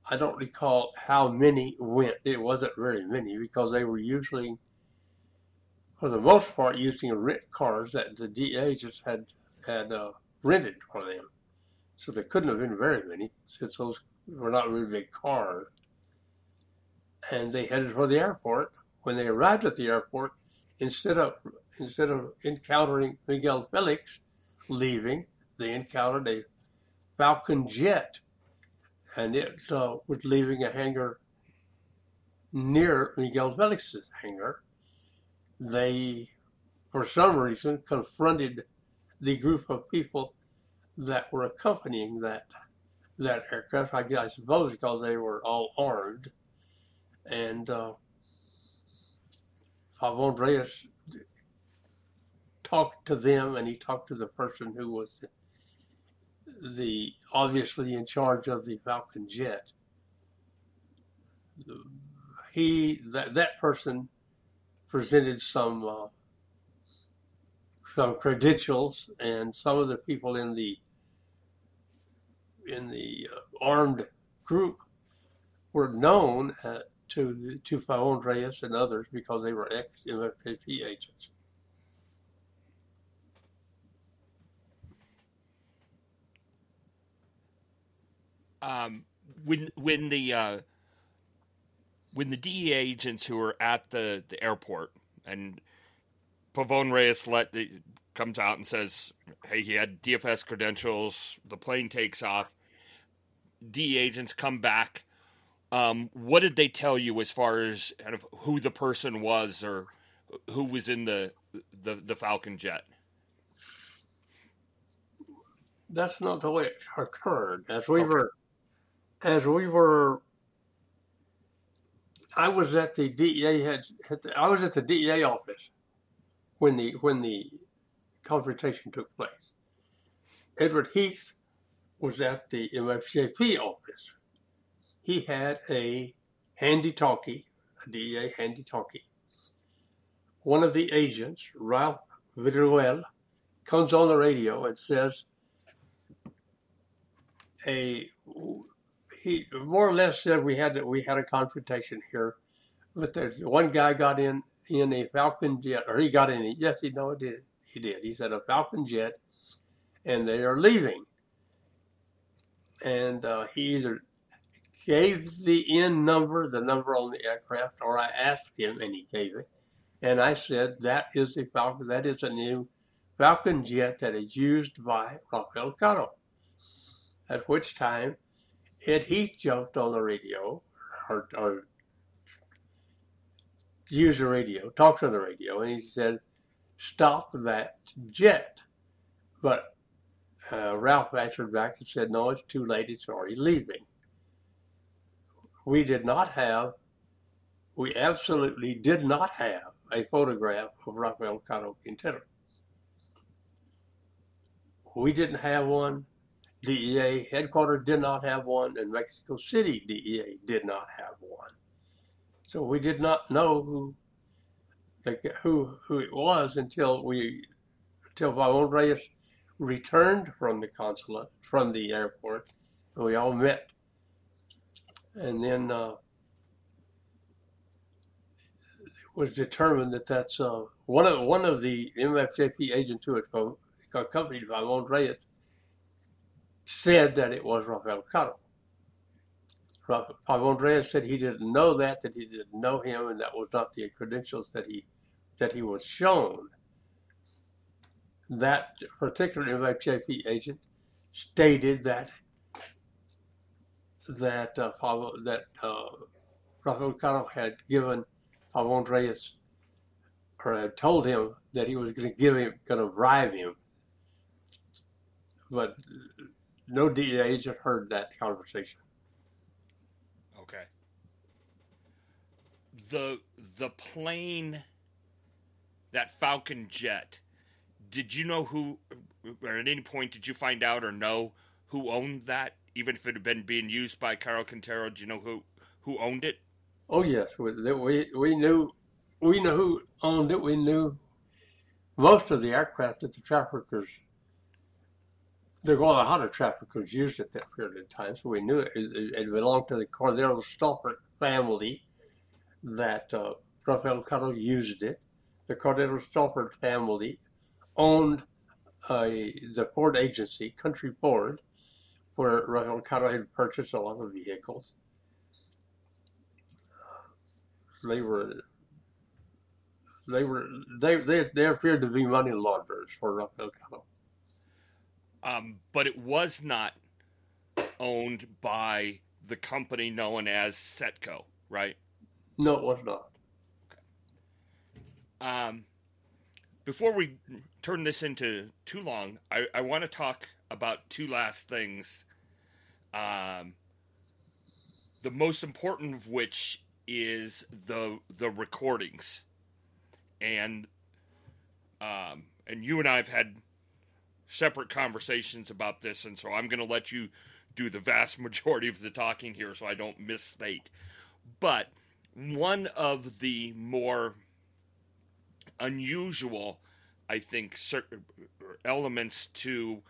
I don't recall how many went. It wasn't very many because they were usually, for the most part, using rent cars that the DEA agents had had uh, rented for them. So there couldn't have been very many since those were not really big cars and they headed for the airport. When they arrived at the airport, instead of instead of encountering Miguel Felix leaving, they encountered a Falcon jet, and it uh, was leaving a hangar near Miguel Felix's hangar. They, for some reason, confronted the group of people that were accompanying that that aircraft. I, guess, I suppose because they were all armed and uh, Pavon Reyes talked to them, and he talked to the person who was the, the obviously in charge of the Falcon jet. He that that person presented some uh, some credentials, and some of the people in the in the uh, armed group were known at, to to Reyes and others because they were ex MFJP agents. Um, when when the uh, when the DEA agents who were at the, the airport and Pavon Reyes let the, comes out and says, "Hey, he had DFS credentials." The plane takes off. DEA agents come back um, what did they tell you as far as kind of who the person was or who was in the the, the Falcon jet? That's not the way it occurred. As we okay. were, as we were, I was at the DEA had, I was at the DEA office when the when the confrontation took place. Edward Heath was at the MFJP office he had a handy talkie, a DEA handy talkie. One of the agents, Ralph Viruel, comes on the radio and says, a he more or less said we had we had a confrontation here, but there's one guy got in in a Falcon jet, or he got in. Yes, he no, did. He did. He said a Falcon jet, and they are leaving. And uh, he either gave the N number, the number on the aircraft, or I asked him and he gave it. And I said, that is a Falcon, that is a new Falcon jet that is used by Rafael Caro. At which time, Ed Heath jumped on the radio, or, or used the radio, talked on the radio, and he said, stop that jet. But uh, Ralph answered back and said, no, it's too late, it's already leaving we did not have, we absolutely did not have a photograph of Rafael Caro Quintero. We didn't have one. DEA headquarters did not have one, and Mexico City DEA did not have one. So we did not know who who who it was until we until Pavon Reyes returned from the consulate from the airport, and we all met and then uh, it was determined that that's uh, one of one of the MFJP agents who had accompanied Reyes said that it was Rafael Caro. Pavon Reyes said he didn't know that, that he didn't know him, and that was not the credentials that he that he was shown. That particular MFJP agent stated that that uh, Pablo, that uh, Rafael Caro had given Pavon Reyes, or had told him that he was going to give him, going to bribe him. But no DEA agent heard that conversation. Okay. The the plane that Falcon jet, did you know who, or at any point did you find out or know who owned that? Even if it had been being used by Caro Quintero, do you know who who owned it? Oh yes, we we, we knew we knew who owned it. We knew most of the aircraft that the traffickers, the Guadalajara traffickers used at that period of time. So we knew it, it, it belonged to the Cordero Staufert family that uh, Rafael Caro used it. The Cordero Staufert family owned the Ford agency, Country Ford, where Rafael Caro had purchased a lot of vehicles. They were they were they they, they appeared to be money launderers for Rafael Caro. Um, but it was not owned by the company known as Setco, right? No, it was not. Okay. Um, before we turn this into too long, I, I want to talk about two last things. Um, the most important of which is the the recordings, and um, and you and I have had separate conversations about this, and so I'm going to let you do the vast *laughs* majority of the talking here, so I don't misstate. But one of the more unusual, I think, elements to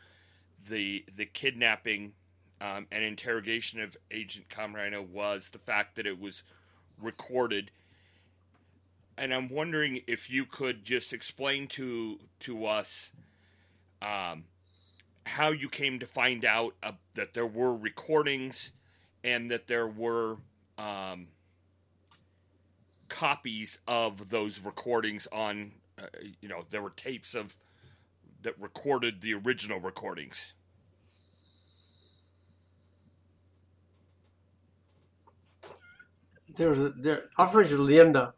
the the kidnapping um, and interrogation of Agent Camarena was the fact that it was recorded. And I'm wondering if you could just explain to to us um, how you came to find out uh, that there were recordings and that there were um, copies of those recordings on, uh, you know, there were tapes of that recorded the original recordings. There's a, there Operation Leyenda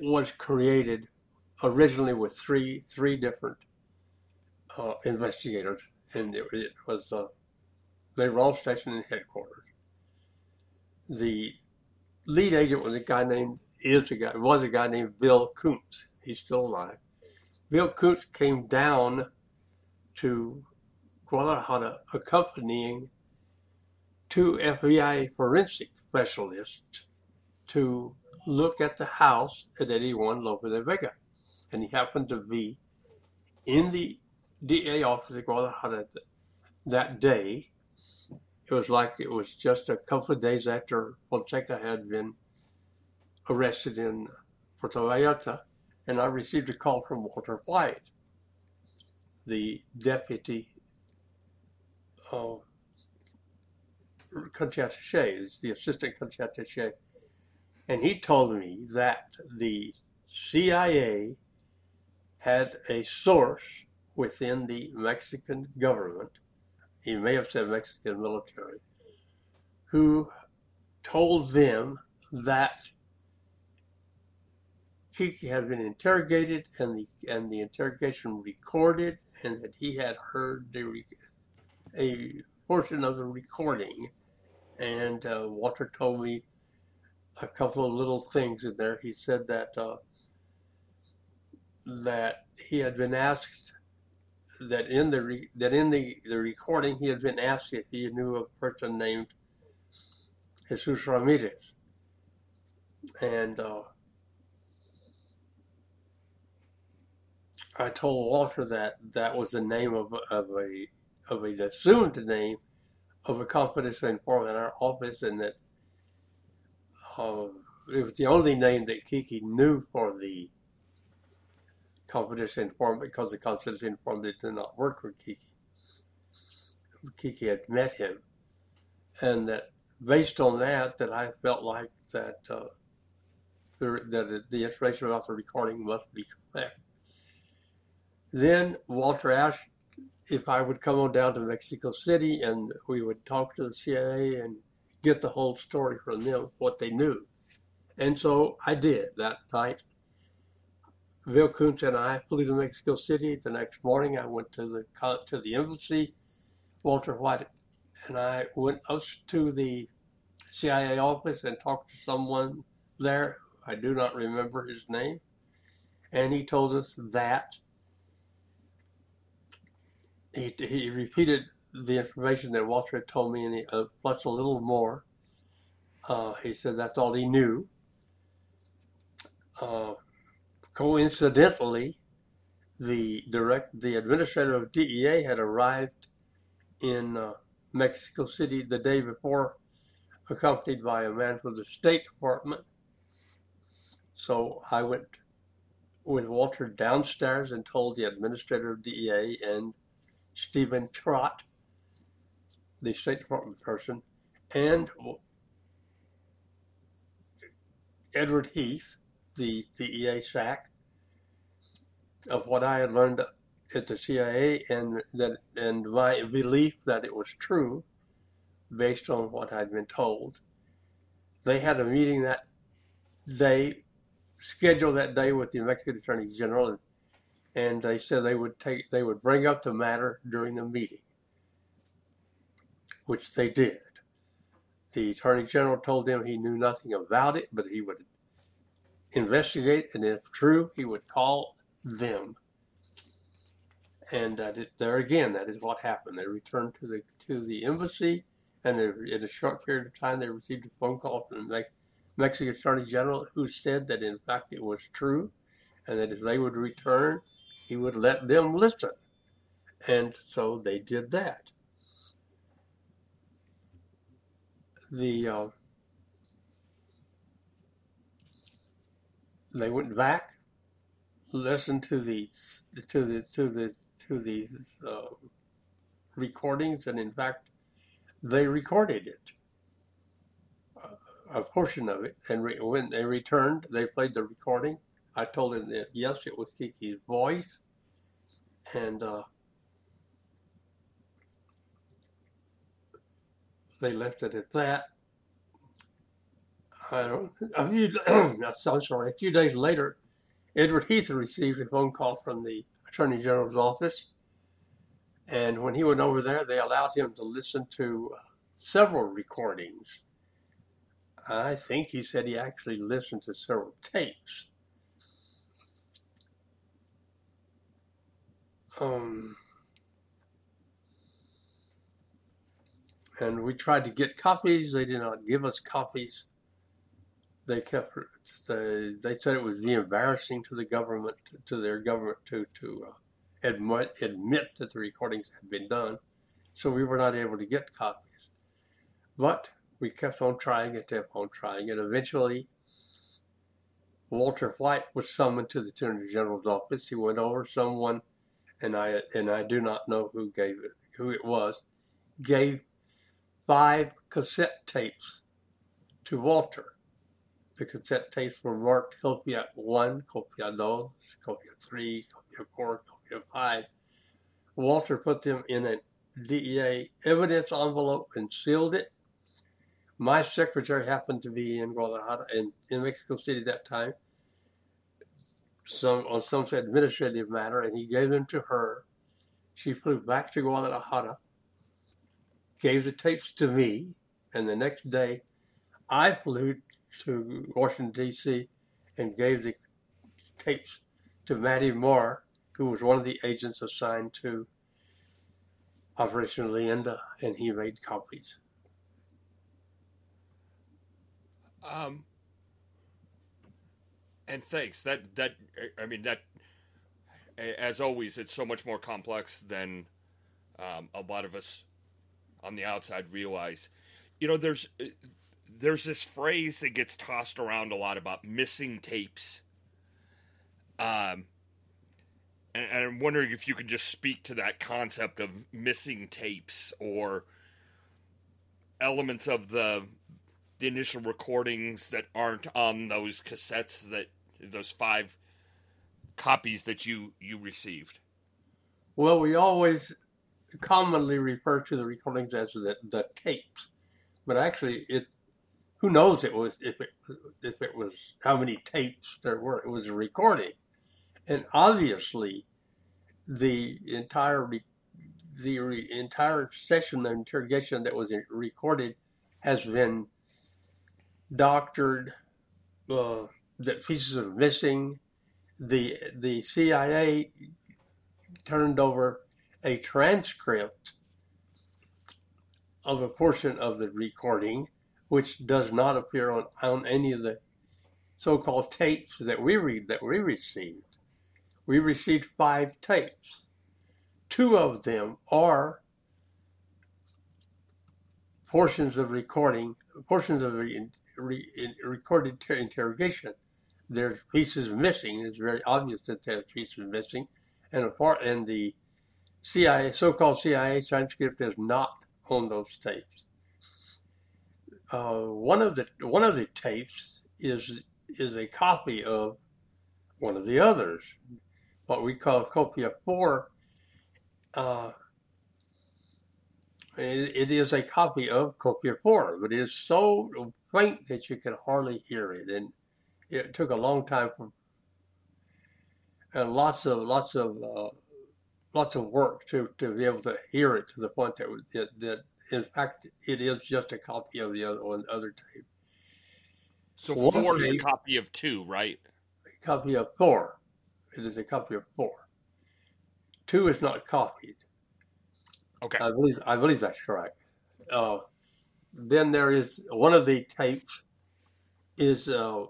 was created originally with three three different uh, investigators, and it, it was uh, they were all stationed in headquarters. The lead agent was a guy named is a guy was a guy named Bill Koontz. He's still alive. Bill Koontz came down to Guadalajara accompanying two FBI forensic specialists to look at the house at 81 Lope de Vega. And he happened to be in the DEA office at Guadalajara that day. It was like it was just a couple of days after Fonseca had been arrested in Puerto Vallarta, and I received a call from Walter White, the deputy uh, concierge, the assistant concierge, and he told me that the CIA had a source within the Mexican government he may have said Mexican military, who told them that Kiki had been interrogated and the and the interrogation recorded, and that he had heard the, a portion of the recording. And uh, Walter told me a couple of little things in there. He said that uh, that he had been asked that in the re, that in the, the recording he had been asked if he knew a person named Jesus Ramirez, and uh, I told Walter that that was the name of of a of an assumed name of a confidential informant in our office, and that uh, it was the only name that Kiki knew for the confidential informant because the confidential informant did not work for Kiki. Kiki had met him, and that based on that, that I felt like that uh, the, that the information about the recording must be correct. Then Walter asked if I would come on down to Mexico City and we would talk to the CIA and get the whole story from them, what they knew. And so I did that night. Bill Koontz and I flew to Mexico City. The next morning, I went to the to the embassy. Walter White and I went up to the CIA office and talked to someone there. I do not remember his name, and he told us that he, he repeated the information that Walter had told me, and he, uh, plus a little more. Uh, he said that's all he knew. Uh, coincidentally, the direct the administrator of DEA had arrived in uh, Mexico City the day before, accompanied by a man from the State Department. So I went with Walter downstairs and told the administrator of DEA and Stephen Trott, the State Department person, and Edward Heath, the DEA SAC, of what I had learned at the CIA and that and my belief that it was true based on what I'd been told. They had a meeting that day, scheduled that day with the Mexican Attorney General, and, and they said they would take they would bring up the matter during the meeting, which they did. The Attorney General told them he knew nothing about it, but he would investigate, and if true, he would call them. And uh, there again, that is what happened. They returned to the to the embassy, and they, in a short period of time, they received a phone call from the Mexican Attorney General, who said that in fact it was true, and that if they would return, he would let them listen. And so they did that. The uh, they went back listened to the to the to the to the uh, recordings, and in fact, they recorded it, uh, a portion of it. And re- when they returned, they played the recording. I told them that yes, it was Kiki's voice, and uh, they left it at that. I don't. A few, *clears throat* I'm sorry. A few days later, Edward Heath received a phone call from the Attorney General's office. And when he went over there, they allowed him to listen to uh, several recordings. I think he said he actually listened to several tapes. Um, and we tried to get copies. They did not give us copies they kept they, they said it was embarrassing to the government to their government to to uh, admit admit that the recordings had been done, so we were not able to get copies. But we kept on trying and kept on trying, and eventually. Walter White was summoned to the Attorney General's office. He went over someone, and I and I do not know who gave it, who it was, gave five cassette tapes to Walter the cassette tapes were marked Copia 1, Copia 2, Copia 3, Copia 4, Copia 5. Walter put them in a DEA evidence envelope and sealed it. My secretary happened to be in Guadalajara, in, in Mexico City that time, some on some administrative matter, and he gave them to her. She flew back to Guadalajara, gave the tapes to me, and the next day I flew to Washington, D.C., and gave the tapes to Matty Moore, who was one of the agents assigned to Operation Leyenda, and he made copies. Um, and thanks. That that I mean that. As always, it's so much more complex than um, a lot of us on the outside realize. You know, there's there's this phrase that gets tossed around a lot about missing tapes. Um, and, and I'm wondering if you could just speak to that concept of missing tapes or elements of the the initial recordings that aren't on those cassettes that those five copies that you you received. Well, we always commonly refer to the recordings as the, the tapes, but actually it who knows it was if it if it was how many tapes there were. It was a recording, and obviously, the entire the re, entire session of interrogation that was recorded has been doctored. Uh, that pieces are missing, the the CIA turned over a transcript of a portion of the recording, which does not appear on, on any of the so-called tapes that we read that we received. We received five tapes. Two of them are portions of recording, portions of re, re, recorded interrogation. There's pieces missing. It's very obvious that there's pieces missing, and a part and the CIA, so-called CIA transcript is not on those tapes. Uh, one of the one of the tapes is is a copy of one of the others, what we call copia four. Uh, it, it is a copy of copia four, but it is so faint that you can hardly hear it, and it took a long time for and lots of lots of uh, lots of work to to be able to hear it to the point that that, that in fact it is just a copy of the other one other tape. So one four tape, is a copy of two, right? A copy of four. It is a copy of four. Two is not copied. Okay. I believe I believe that's correct. Uh, then there is one of the tapes is uh,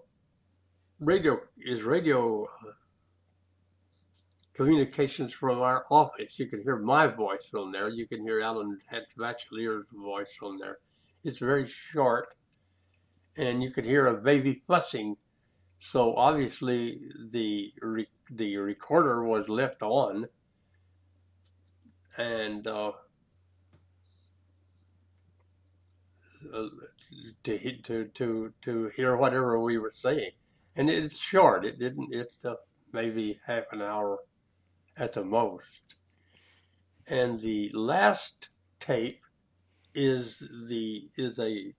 radio is radio uh, communications from our office. You can hear my voice on there. You can hear Alan Bachelier's voice on there. It's very short, and you can hear a baby fussing. So obviously the re- the recorder was left on, and uh, to to to to hear whatever we were saying, and it's short. It didn't. It's uh, maybe half an hour at the most. And the last tape is the is a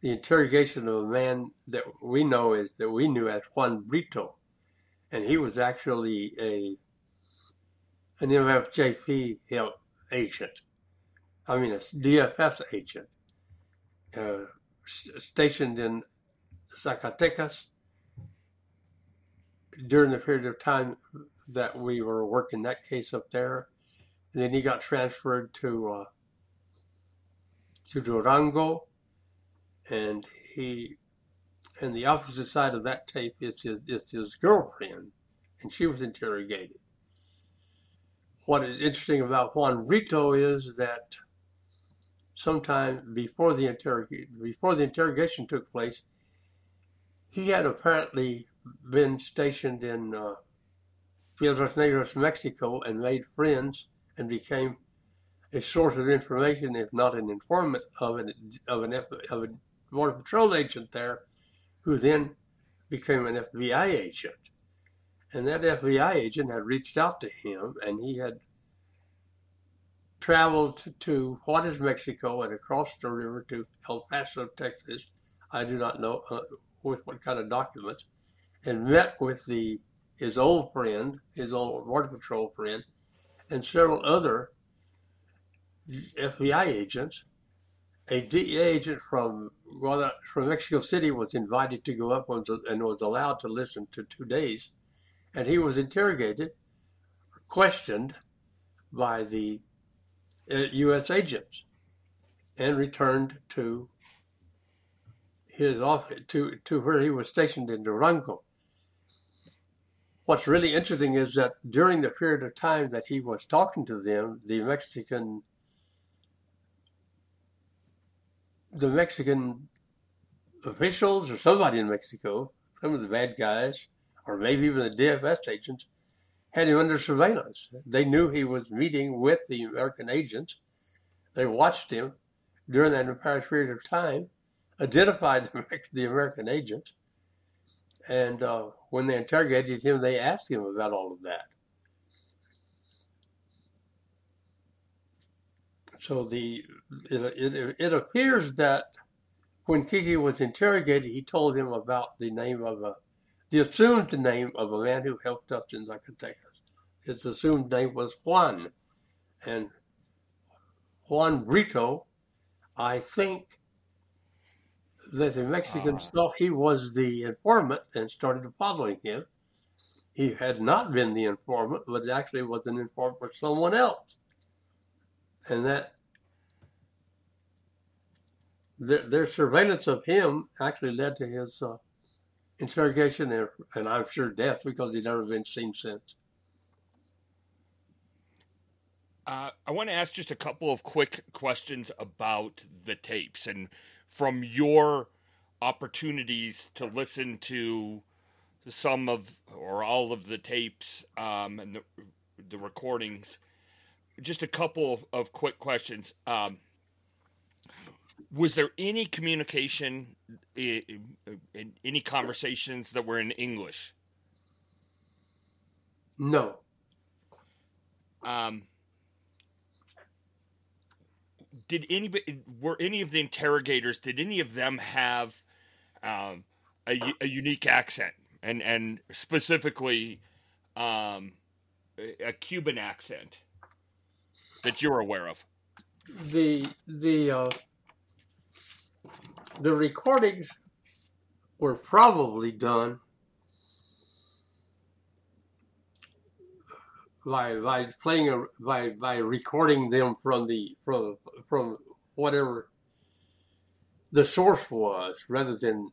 the interrogation of a man that we know is that we knew as Juan Brito, and he was actually a an MFJP agent. I mean, a DFS agent uh, stationed in Zacatecas during the period of time that we were working that case up there. And then he got transferred to uh, to Durango, and he and the opposite side of that tape is his, is his girlfriend, and she was interrogated. What is interesting about Juan Brito is that sometime before the interrogation before the interrogation took place, he had apparently been stationed in uh, Negras, Mexico, and made friends and became a source of information, if not an informant of an of an of a border patrol agent there, who then became an FBI agent. And that FBI agent had reached out to him, and he had traveled to what is Mexico, and across the river to El Paso, Texas. I do not know uh, with what kind of documents, and met with the his old friend, his old Border Patrol friend, and several other FBI agents. A DEA agent from from Mexico City was invited to go up and was allowed to listen to two days, and he was interrogated, questioned by the U.S. Uh, agents, and returned to his office to to where he was stationed in Durango what's really interesting is that during the period of time that he was talking to them, the Mexican the Mexican officials or somebody in Mexico, some of the bad guys, or maybe even the DFS agents, had him under surveillance. They knew he was meeting with the American agents. They watched him during that entire period of time, identified *laughs* the, American agents, and uh, when they interrogated him, they asked him about all of that. So the it, it, it appears that when Kiki was interrogated, he told him about the name of a, the assumed name of a man who helped us in Zacatecas. His assumed name was Juan, and Juan Brito, I think, that the Mexicans uh, thought he was the informant and started following him. he had not been the informant, but actually was an informant for someone else, and that their, their surveillance of him actually led to his uh, interrogation and, and I'm sure death because he'd never been seen since. Uh, I want to ask just a couple of quick questions about the tapes and from your opportunities to listen to some of or all of the tapes um, and the, the, recordings. Just a couple of, of quick questions. Um, was there any communication, in any conversations that were in English? No. Um, did anybody were any of the interrogators? Did any of them have um, a, a, unique accent, and and specifically um, a, a Cuban accent that you're aware of? The the uh, the recordings were probably done by by playing a, by by recording them from the from from whatever the source was rather than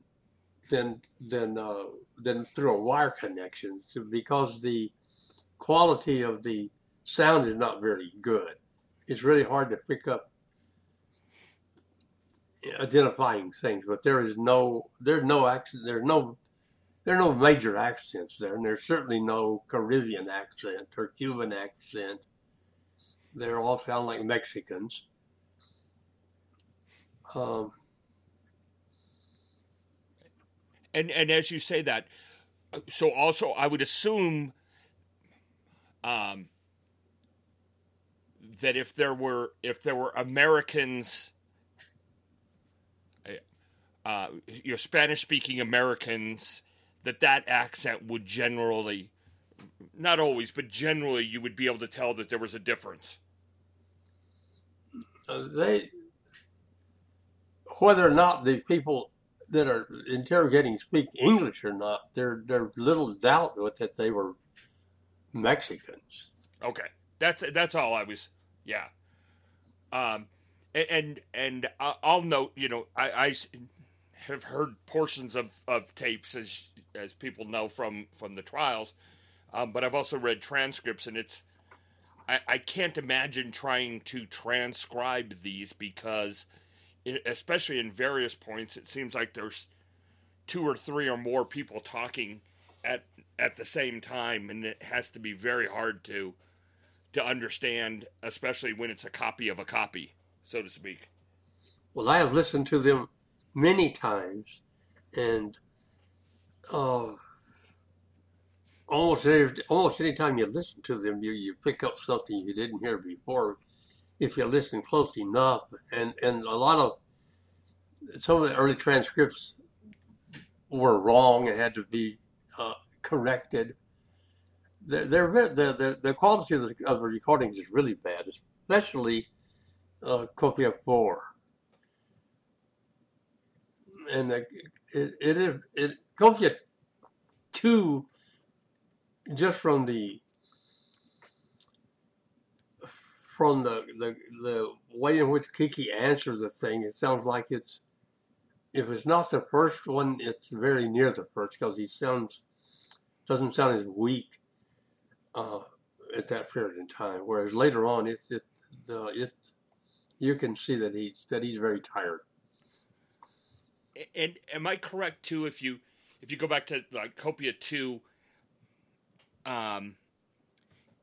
than than uh, than through a wire connection because the quality of the sound is not very good. It's really hard to pick up identifying things, but there is no there's no accent there's no there are no major accents there, and there's certainly no Caribbean accent or Cuban accent. They all sound like Mexicans. Um, and and as you say that, so also I would assume um, that if there were if there were Americans uh, your Spanish speaking Americans that that accent would generally, not always, but generally, you would be able to tell that there was a difference. Uh, they, whether or not the people that are interrogating speak English or not, there there's little doubt with that they were Mexicans. Okay, that's that's all I was. Yeah. Um, and and, I'll note, you know, I, I have heard portions of, of tapes as as people know from from the trials, um, but I've also read transcripts, and it's I, I can't imagine trying to transcribe these because, it, especially in various points, it seems like there's two or three or more people talking at at the same time, and it has to be very hard to to understand, especially when it's a copy of a copy, so to speak. Well, I have listened to them many times, and uh, almost every, almost any time you listen to them, you, you pick up something you didn't hear before if you listen close enough. And, and a lot of some of the early transcripts were wrong and had to be uh, corrected. They're, the, the, the quality of the, of the recordings is really bad, especially uh, Copia 4 and the, it it it goes you two just from the from the, the the way in which Kiki answers the thing, it sounds like it's if it's not the first one, it's very near the first because he sounds doesn't sound as weak uh, at that period in time. Whereas later on, it it the it you can see that he's that he's very tired and am I correct too? If you if you go back to like Copia two, um,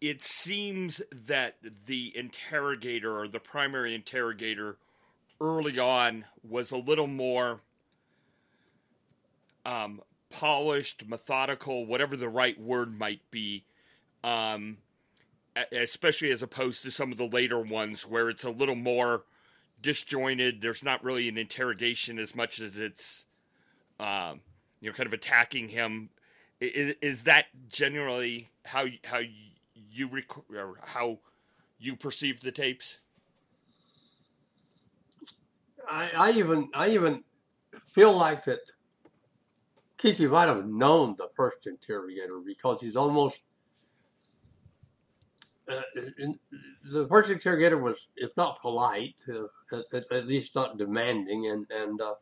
it seems that the interrogator or the primary interrogator early on was a little more um, polished, methodical, whatever the right word might be, um, especially as opposed to some of the later ones where it's a little more disjointed. There's not really an interrogation as much as it's, um, you know, kind of attacking him. Is, is that generally how how you rec- how you perceive the tapes? I, I even I even feel like that Kiki might have known the first interrogator because he's almost. Uh, the first interrogator was, if not polite, uh, at, at, least not demanding, and and uh,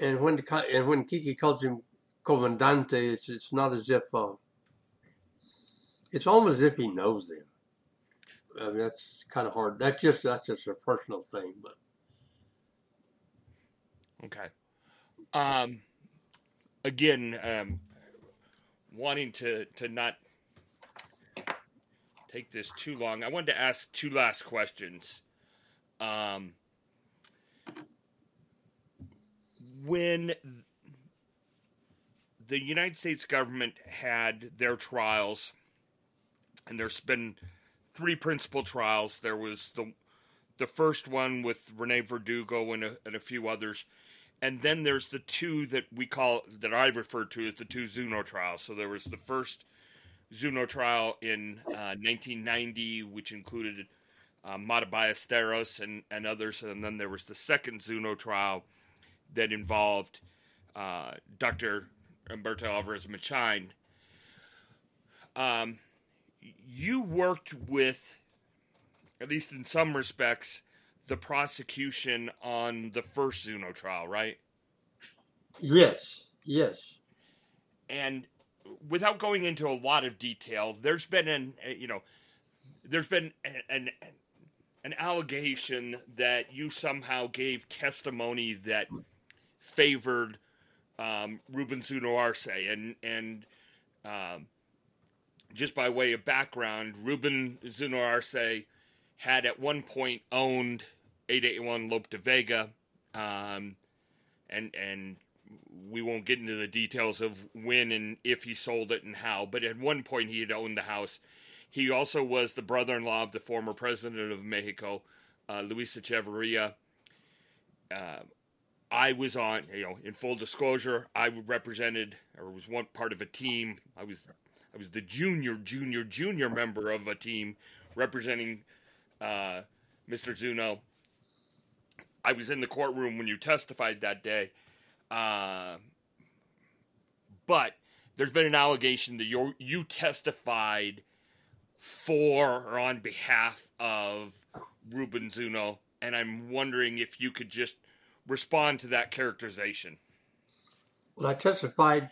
and when and when Kiki calls him comandante, it's it's not as if uh, it's almost as if he knows him. I mean, that's kind of hard. That's just that's just a personal thing, but okay. Um, again, um, wanting to to not take this too long, I wanted to ask two last questions. Um, when the United States government had their trials, and there's been three principal trials. There was the the first one with Rene Verdugo and a, and a few others, and then there's the two that we call that I refer to as the two Zuno trials. So there was the first Zuno trial in uh, 1990, which included uh, Matta Ballesteros and, and others, and then there was the second Zuno trial that involved uh, Dr. Humberto Alvarez Machain. Um, you worked with, at least in some respects, the prosecution on the first Zuno trial, right? Yes, yes. And without going into a lot of detail, there's been an you know, there's been an, an an allegation that you somehow gave testimony that favored um, Ruben Zuno Arce, and and um, just by way of background, Ruben Zuno Arce had at one point owned 881 Lope de Vega, um, and and we won't get into the details of when and if he sold it and how, but at one point he had owned the house. He also was the brother-in-law of the former president of Mexico, uh, Luis Echeverria. Uh, I was on, you know, in full disclosure, I represented or was one part of a team. I was, I was the junior, junior, junior member of a team representing uh, Mr. Zuno. I was in the courtroom when you testified that day, uh, but there's been an allegation that you you testified for or on behalf of Ruben Zuno, and I'm wondering if you could just respond to that characterization? Well, I testified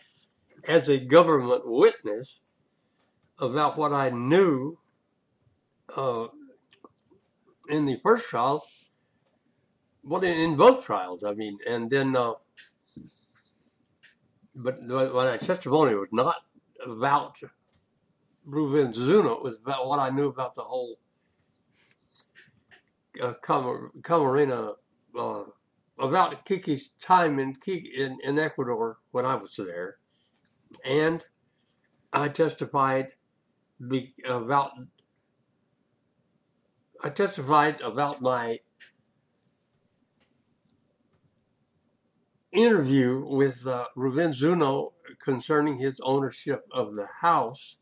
as a government witness about what I knew uh, in the first trial, well, in, in, both trials, I mean, and then, uh, but I testimony was not about Ruben Zuno, it was about what I knew about the whole uh, Camarena uh, about Kiki's time in, in, in Ecuador when I was there, and I testified be, about I testified about my interview with uh, Ruben Zuno concerning his ownership of the house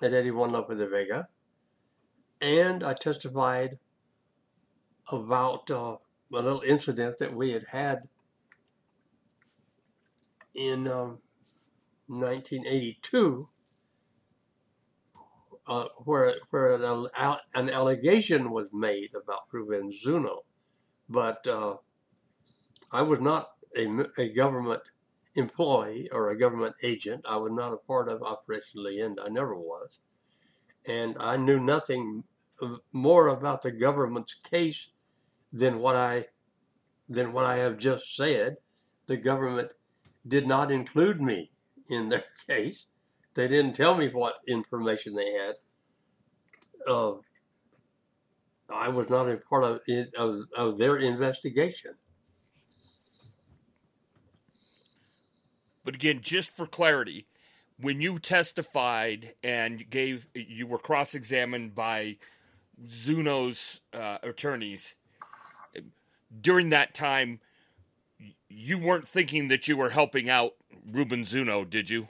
at 81 Lope de Vega, and I testified about uh, a little incident that we had had in um, 1982, uh, where where an, an, allegation was made about Ruben Zuno, but uh, I was not a, a government employee or a government agent. I was not a part of Operation Leyenda. I never was, and I knew nothing more about the government's case than what I than what I have just said. The government did not include me in their *laughs* case. They didn't tell me what information they had. Uh, I was not a part of, of, of their investigation. But again, just for clarity, when you testified and gave, you were cross-examined by Zuno's uh, attorneys during that time, you weren't thinking that you were helping out Ruben Zuno, did you?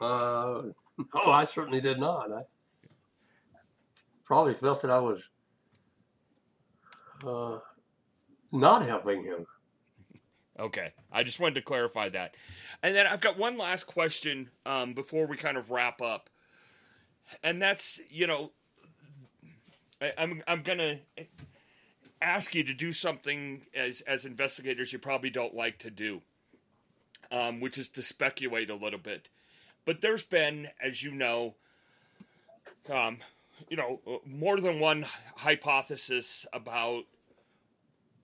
Uh, no, I certainly did not. I probably felt that I was uh, not helping him. Okay, I just wanted to clarify that, and then I've got one last question um, before we kind of wrap up, and that's you know, I, I'm I'm gonna ask you to do something as as investigators you probably don't like to do, um, which is to speculate a little bit. But there's been, as you know, um, you know, more than one hypothesis about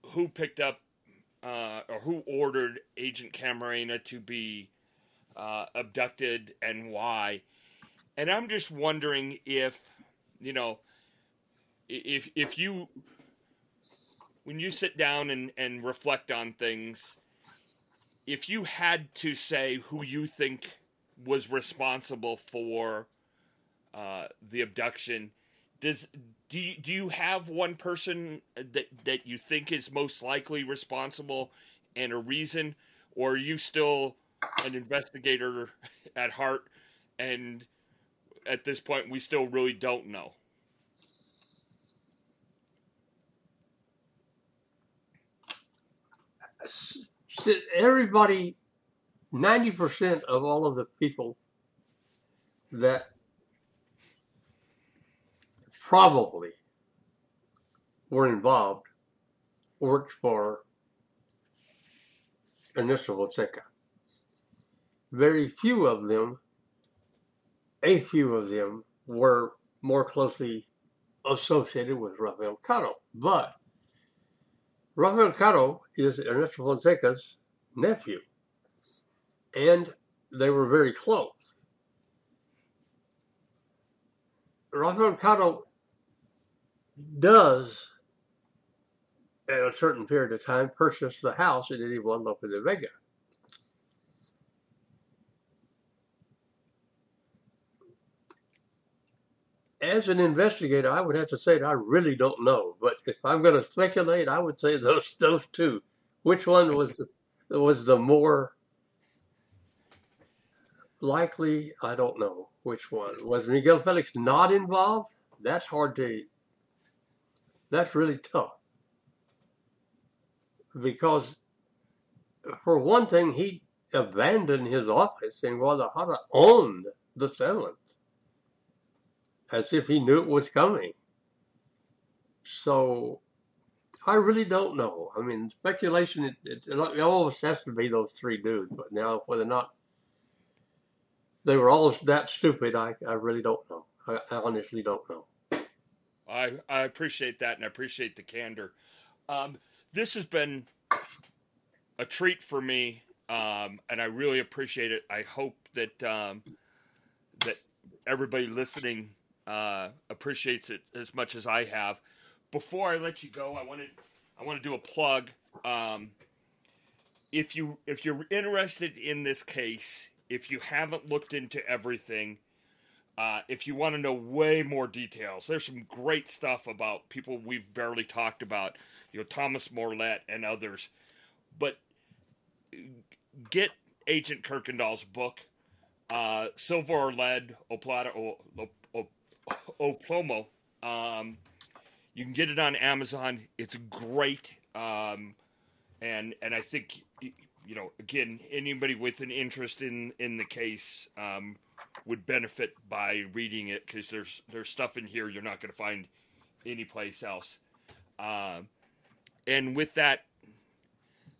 who picked up uh, or who ordered Agent Camarena to be uh, abducted and why. And I'm just wondering if, you know, if if you when you sit down and, and reflect on things, if you had to say who you think was responsible for uh, the abduction, does do you, do you have one person uh, that that you think is most likely responsible and a reason, or are you still an investigator at heart and at this point we still really don't know? everybody, 90% of all of the people that probably were involved worked for Ernesto Fonseca. Very few of them, a few of them, were more closely associated with Rafael Caro. But Rafael Caro is Ernesto Fonseca's nephew, and they were very close. Rafael Caro does, at a certain period of time, purchase the house in 81 Lope de Vega. as an investigator, I would have to say that I really don't know. But if I'm going to speculate, I would say those those two. Which one was the, was the more likely? I don't know which one. Was Miguel Felix not involved? That's hard to. That's really tough because, for one thing, he abandoned his office in Guadalajara, owned the settlement as if he knew it was coming. So I really don't know. I mean, speculation, it, it, it always has to be those three dudes. But now, whether or not they were all that stupid, I, I really don't know. I, I honestly don't know. I, I appreciate that and I appreciate the candor. Um, this has been a treat for me, um, and I really appreciate it. I hope that um, that everybody listening uh, appreciates it as much as I have. Before I let you go, I want to I want to do a plug. Um, if you if you're interested in this case, if you haven't looked into everything, uh, if you want to know way more details, there's some great stuff about people we've barely talked about, you know, Thomas Morlet and others. But get Agent Kuykendall's book, uh, Silver or Lead, O Plata, o, o, Oplomo. Um, you can get it on Amazon. It's great, um, and and I think you know again anybody with an interest in in the case um, would benefit by reading it because there's there's stuff in here you're not going to find anyplace else. Uh, and with that,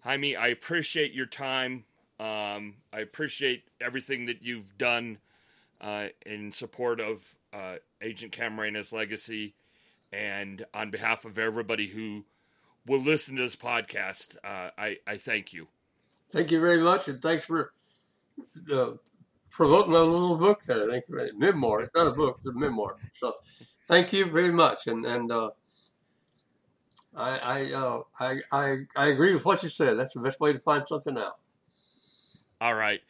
Jaime, I appreciate your time. Um, I appreciate everything that you've done uh, in support of uh, Agent Camarena's legacy. And on behalf of everybody who will listen to this podcast, uh, I, I thank you. Thank you very much, and thanks for uh, promoting my little book there. Thank you. Memoir. It's not a book; it's a memoir. So, thank you very much, and and uh, I I, uh, I I I agree with what you said. That's the best way to find something out. All right.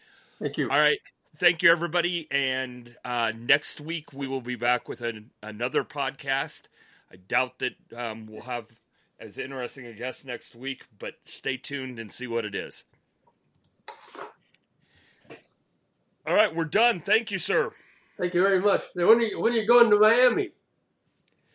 Thank you. All right thank you, everybody. And uh, next week we will be back with an, another podcast. I doubt that um, we'll have as interesting a guest next week, but stay tuned and see what it is. All right, we're done. Thank you, sir. Thank you very much. When are you, when are you going to Miami?